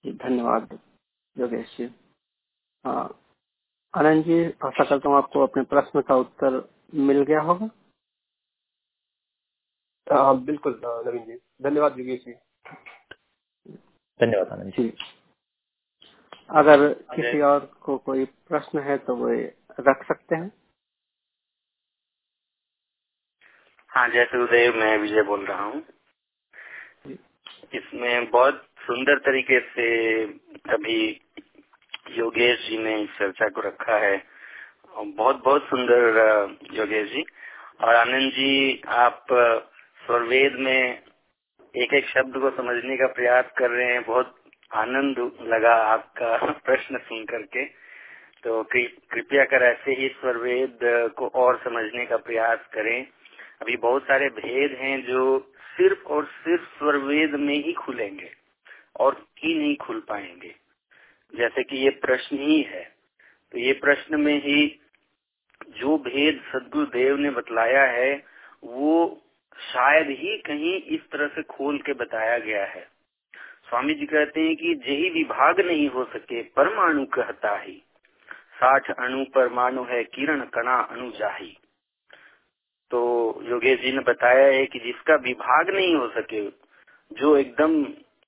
धन्यवाद, योगेश जी। हाँ आनंद जी, आशा करता हूँ आपको अपने प्रश्न का उत्तर मिल गया होगा। हाँ बिल्कुल नवीन जी। धन्यवाद योगेश जी। धन्यवाद आनंद जी। अगर किसी और को कोई प्रश्न है तो वो रख सकते हैं। हाँ जय गुरुदेव मैं विजय बोल रहा हूँ। इसमें बहुत सुंदर तरीके से अभी योगेश जी ने इस चर्चा को रखा है। बहुत बहुत सुंदर योगेश जी। और आनंद जी आप स्वरवेद में एक एक शब्द को समझने का प्रयास कर रहे हैं। बहुत आनंद लगा आपका प्रश्न सुन करके तो कृपया कर ऐसे ही स्वरवेद को और समझने का प्रयास करें। अभी बहुत सारे भेद हैं जो सिर्फ़ और सिर्फ़ स्वरवेद में ही खुलेंगे और की नहीं खुल पाएँगे। जैसे कि ये प्रश्न ही है। तो ये प्रश्न में ही जो भेद सदगुरु देव ने बतलाया है, वो शायद ही कहीं इस तरह से खोल के बताया गया है। स्वामी जी कहते हैं कि जही विभाग नहीं हो सके, परमाणु कहता ही। साठ अणु परमाणु है, किरण कणा अणु जाही। तो योगेश जी ने बताया है कि जिसका विभाग नहीं हो सके, जो एकदम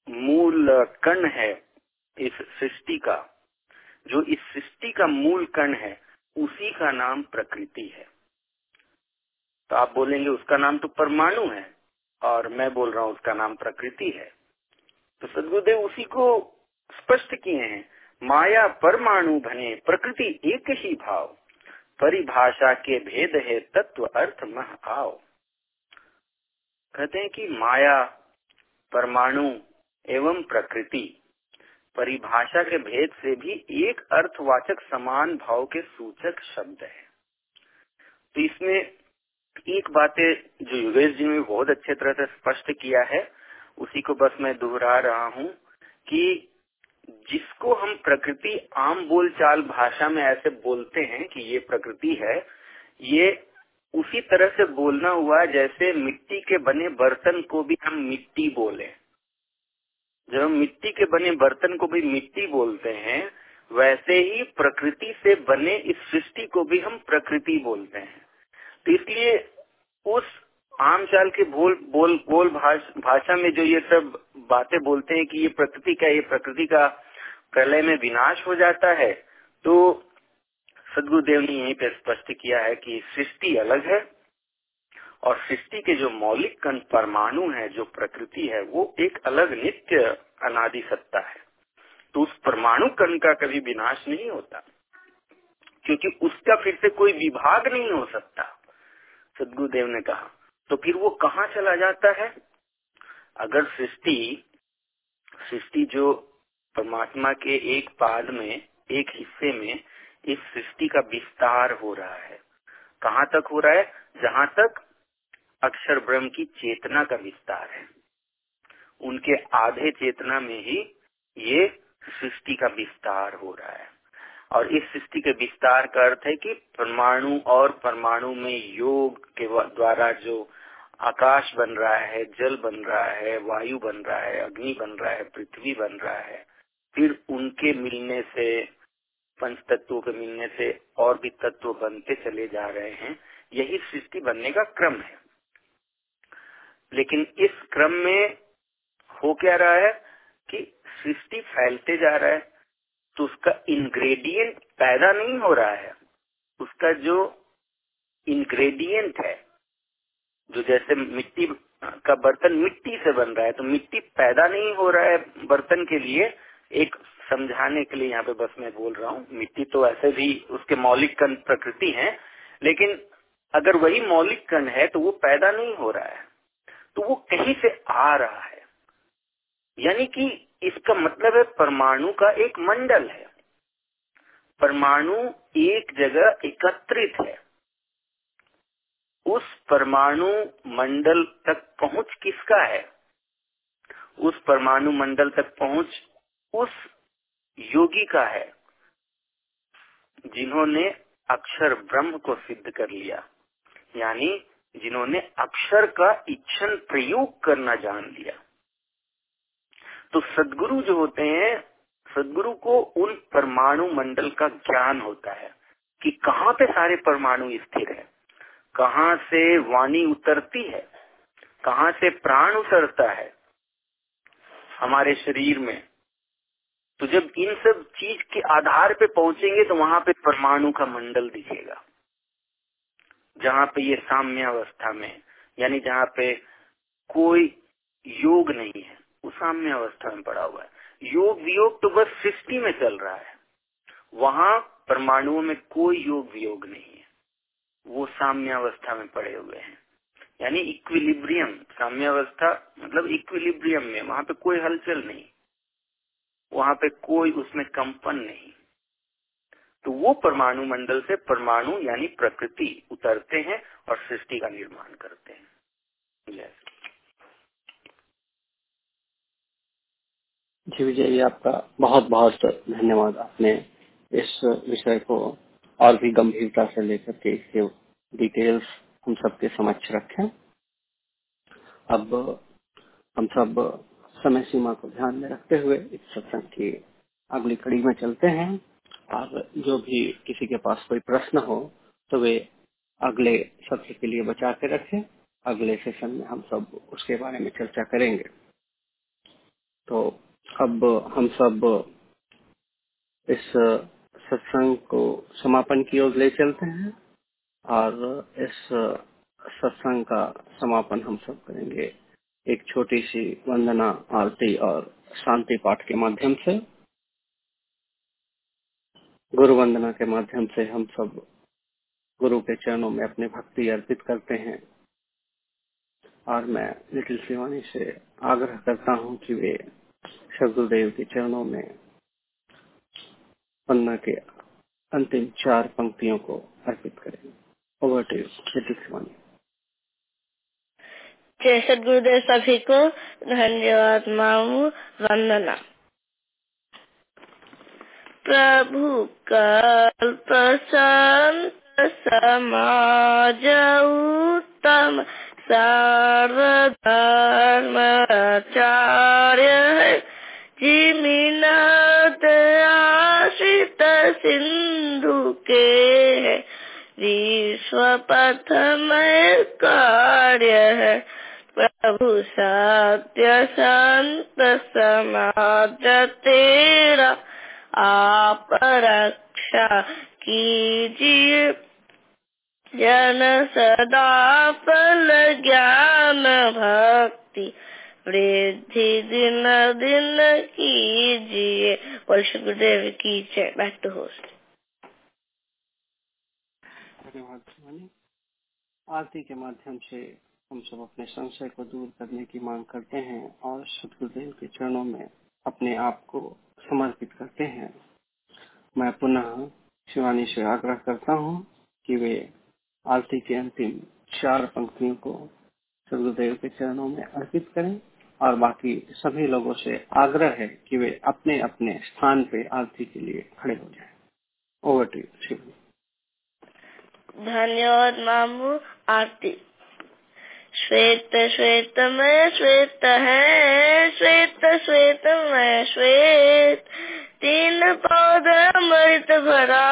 मूल कण है इस सृष्टि का, जो इस सृष्टि का मूल कण है, उसी का नाम प्रकृति है। तो आप बोलेंगे, उसका नाम तो परमाणु है। और मैं बोल रहा हूँ, उसका नाम प्रकृति है। तो सदगुरुदेव उसी को स्पष्ट किए हैं, माया परमाणु बने प्रकृति एक ही भाव। परिभाषा के भेद है तत्व अर्थ मह आओ कहते हैं कि माया परमाणु एवं प्रकृति परिभाषा के भेद से भी एक अर्थवाचक समान भाव के सूचक शब्द है। तो इसमें एक बातें जो योगेश जी ने बहुत अच्छे तरह से स्पष्ट किया है, उसी को बस मैं दोहरा रहा हूँ कि जिसको हम प्रकृति आम बोलचाल भाषा में ऐसे बोलते हैं कि ये प्रकृति है, ये उसी तरह से बोलना हुआ जैसे मिट्टी के बने बर्तन को भी हम मिट्टी बोले। जब हम मिट्टी के बने बर्तन को भी मिट्टी बोलते हैं, वैसे ही प्रकृति से बने इस सृष्टि को भी हम प्रकृति बोलते हैं। तो इसलिए उस आम चाल के बोल बोल बोल भाषा में जो ये सब बातें बोलते हैं कि ये प्रकृति का, ये प्रकृति का प्रलय में विनाश हो जाता है तो सदगुरुदेव ने यहीं पे स्पष्ट किया है कि सृष्टि अलग है और सृष्टि के जो मौलिक कण परमाणु है, जो प्रकृति है, वो एक अलग नित्य अनादि सत्ता है। तो उस परमाणु कण का कभी विनाश नहीं होता, क्योंकि उसका फिर से कोई विभाग नहीं हो सकता। सदगुरुदेव ने कहा तो फिर वो कहाँ चला जाता है? अगर सृष्टि सृष्टि जो परमात्मा के एक पाद में, एक हिस्से में इस सृष्टि का विस्तार हो रहा है, कहाँ तक हो रहा है? जहाँ तक अक्षर ब्रह्म की चेतना का विस्तार है। उनके आधे चेतना में ही ये सृष्टि का विस्तार हो रहा है। और इस सृष्टि के विस्तार का अर्थ है कि परमाणु और परमाणु में योग के द्वारा जो आकाश बन रहा है, जल बन रहा है, वायु बन रहा है, अग्नि बन रहा है, पृथ्वी बन रहा है, फिर उनके मिलने से पंच तत्वों के मिलने से और भी तत्व बनते चले जा रहे हैं। यही सृष्टि बनने का क्रम है। लेकिन इस क्रम में हो क्या रहा है कि सृष्टि फैलते जा रहा है। तो उसका इंग्रेडिएंट पैदा नहीं हो रहा है। उसका जो इंग्रेडिएंट है, जो जैसे मिट्टी का बर्तन मिट्टी से बन रहा है तो मिट्टी पैदा नहीं हो रहा है बर्तन के लिए, एक समझाने के लिए यहाँ पे बस मैं बोल रहा हूँ, मिट्टी तो ऐसे भी उसके मौलिक कण प्रकृति है, लेकिन अगर वही मौलिक कण है तो वो पैदा नहीं हो रहा है। तो वो कहीं से आ रहा है। यानी कि इसका मतलब है परमाणु का एक मंडल है। परमाणु एक जगह एकत्रित है। उस परमाणु मंडल तक पहुँच किसका है? उस परमाणु मंडल तक पहुँच उस योगी का है, जिन्होंने अक्षर ब्रह्म को सिद्ध कर लिया। यानी जिन्होंने अक्षर का इच्छन प्रयोग करना जान लिया। तो सदगुरु जो होते हैं, सदगुरु को उन परमाणु मंडल का ज्ञान होता है कि कहाँ पे सारे परमाणु स्थिर है, कहाँ से वाणी उतरती है, कहाँ से प्राण उतरता है हमारे शरीर में। तो जब इन सब चीज़ के आधार पे पहुँचेंगे तो वहाँ पे परमाणु का मंडल दिखेगा। जहाँ पे ये साम्य अवस्था में, यानी जहाँ पे कोई योग नहीं है। वो साम्य अवस्था में पड़ा हुआ है। योग वियोग तो बस सृष्टि में चल रहा है। वहाँ परमाणुओं में कोई योग वियोग नहीं है। वो साम्य अवस्था में पड़े हुए हैं। यानी इक्विलिब्रियम साम्य अवस्था मतलब इक्विलिब्रियम में, वहाँ पे कोई हलचल नहीं। वहाँ पे कोई उसमें कंपन नहीं। तो वो परमाणु मंडल से परमाणु, यानी प्रकृति, उतरते हैं और सृष्टि का निर्माण करते हैं। जय जी विजय जी, आपका बहुत बहुत धन्यवाद आपने इस विषय को और भी गंभीरता से लेकर के इसके डिटेल्स हम सबके समक्ष रखें। अब हम सब समय सीमा को ध्यान में रखते हुए इस सत्संग की अगली कड़ी में चलते हैं। और जो भी किसी के पास कोई प्रश्न हो तो वे अगले सत्र के लिए बचा के रखें। अगले सेशन में हम सब उसके बारे में चर्चा करेंगे। तो अब हम सब इस सत्संग को समापन की ओर ले चलते हैं और इस सत्संग का समापन हम सब करेंगे। एक छोटी सी वंदना, आरती और शांति पाठ के माध्यम से। गुरु वंदना के माध्यम से हम सब गुरु के चरणों में अपनी भक्ति अर्पित करते हैं। और मैं लिटिल शिवानी से आग्रह करता हूँ कि वे सदगुरुदेव के चरणों में पन्ना के अंतिम चार पंक्तियों को अर्पित करें। ओवर टू जय सदगुरुदेव सभी को धन्यवाद, मामू, वंदना। प्रभु कल्प, संत, समाज, उत्तम। सर्वधर्माचार्य है। जिमिनाथ आश्रित सिंधु के है। विश्व पथ में कार्य है। प्रभु सत्य संत समाज तेरा। आप रक्षा कीजिए। जन सदा फल ज्ञान भक्ति। वृद्धि दिन दिन कीजिए। बोल गुरुदेव की जय। बैक टू होस्ट आरती के माध्यम से हम सब अपने संशय को दूर करने की मांग करते हैं और सतगुरुदेव के चरणों में अपने आप को समर्पित करते हैं। मैं पुनः शिवानी से आग्रह करता हूँ कि वे आरती के अंतिम चार पंक्तियों को सदगुरुदेव के चरणों में अर्पित करें और बाकी सभी लोगों से आग्रह है कि वे अपने अपने स्थान पे आरती के लिए खड़े हो जाएँ। ओवर टू शिवानी धन्यवाद मामू, आरती। श्वेत श्वेत में श्वेत है, श्वेत श्वेत में श्वेत। तीन पौध अमृत भरा,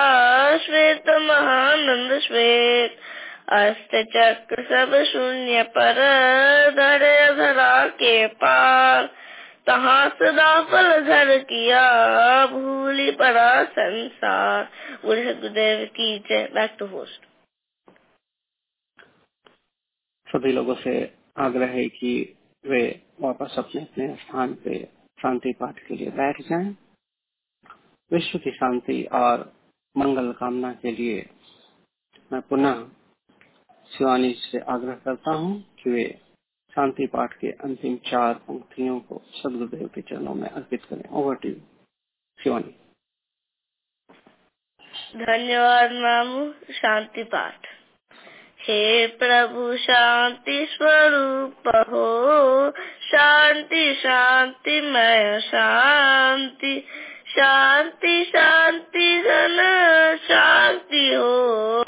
श्वेत महानंद श्वेत। अस्त चक्र सब शून्य पर, धरे धरा के पार। तहाँ सदा फल घर किया, भूली पड़ा संसार। बोले सदगुरुदेव की जय। बैक टू होस्ट सभी लोगों से आग्रह है कि वे वापस अपने अपने स्थान पे शांति पाठ के लिए बैठ जाएँ। विश्व की शांति और मंगल कामना के लिए मैं पुनः शिवानी से आग्रह करता हूँ कि वे शांति पाठ के अंतिम चार पंक्तियों को सदगुरुदेव के चरणों में अर्पित करें। Over to Shivani. धन्यवाद मामू, शांति पाठ। हे प्रभु, शांति स्वरूप हो, शांति शांति मय शांति। शांति शांति, घन शांति हो।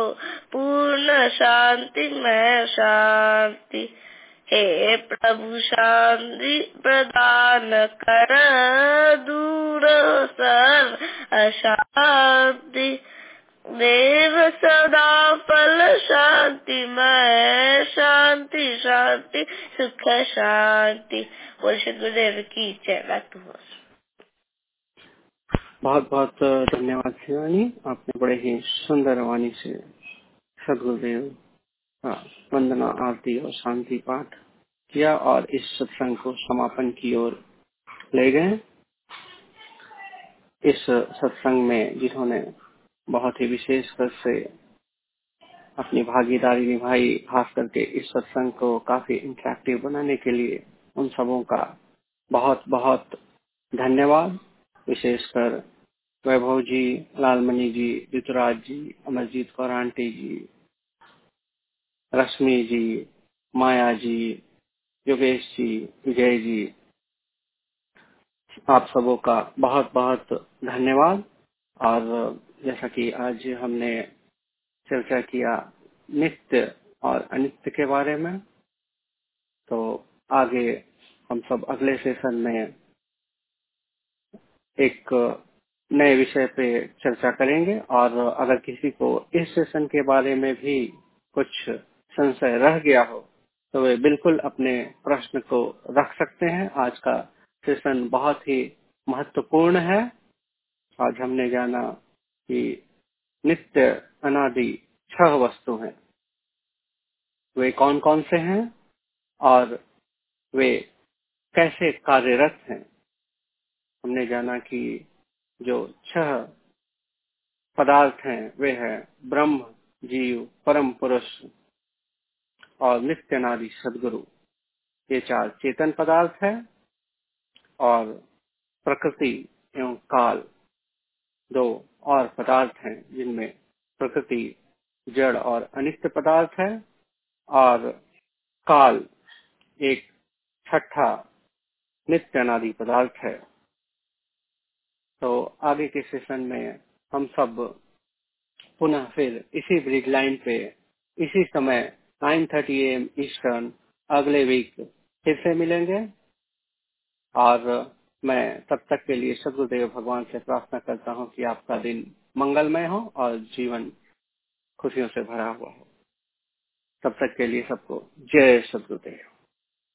पूर्ण शांति मय शांति। हे प्रभु, शांति प्रदान कर, दूर सर अशांति। देव सदा फल शांति, मैं शांति शांति, सुख शांति। बोल गुरुदेव की जय। बैक टू बहुत बहुत धन्यवाद शिवानी। आपने बड़े ही सुंदर वाणी से सदगुरुदेव वंदना, आरती और शांति पाठ किया और इस सत्संग को समापन की ओर ले गए। इस सत्संग में जिन्होंने बहुत ही विशेष कर से अपनी भागीदारी निभाई, खास करके इस सत्संग को काफ़ी इंटरेक्टिव बनाने के लिए, उन सबों का बहुत बहुत धन्यवाद। विशेषकर वैभव जी, लालमणि जी, ऋतुराज जी, अमरजीत कौर आंटी जी, रश्मि जी, माया जी, योगेश जी, विजय जी, आप सबों का बहुत बहुत धन्यवाद। और जैसा कि आज हमने चर्चा किया नित्य और अनित्य के बारे में तो आगे हम सब अगले सेशन में एक नए विषय पे चर्चा करेंगे और अगर किसी को इस सेशन के बारे में भी कुछ संशय रह गया हो तो वे बिल्कुल अपने प्रश्न को रख सकते हैं। आज का सेशन बहुत ही महत्वपूर्ण है। आज हमने जाना कि नित्य अनादि छह वस्तु हैं। वे कौन कौन से हैं और वे कैसे कार्यरत हैं? हमने जाना कि जो छह पदार्थ हैं, वे हैं ब्रह्म, जीव, परम पुरुष और नित्य नारी सदगुरु। ये चार चेतन पदार्थ है और प्रकृति एवं काल दो और पदार्थ हैं, जिनमें प्रकृति जड़ और अनित्य पदार्थ है और काल एक छठा नित्य अनादि पदार्थ है। तो आगे के सेशन में हम सब पुनः फिर इसी ब्रिज लाइन पे, इसी समय 9:30 थर्टी एम ईस्टर्न अगले वीक फिर से मिलेंगे। और मैं तब तक के लिए सदगुरुदेव भगवान से प्रार्थना करता हूँ कि आपका दिन मंगलमय हो और जीवन खुशियों से भरा हुआ हो। तब तक के लिए सबको जय सदगुरुदेव।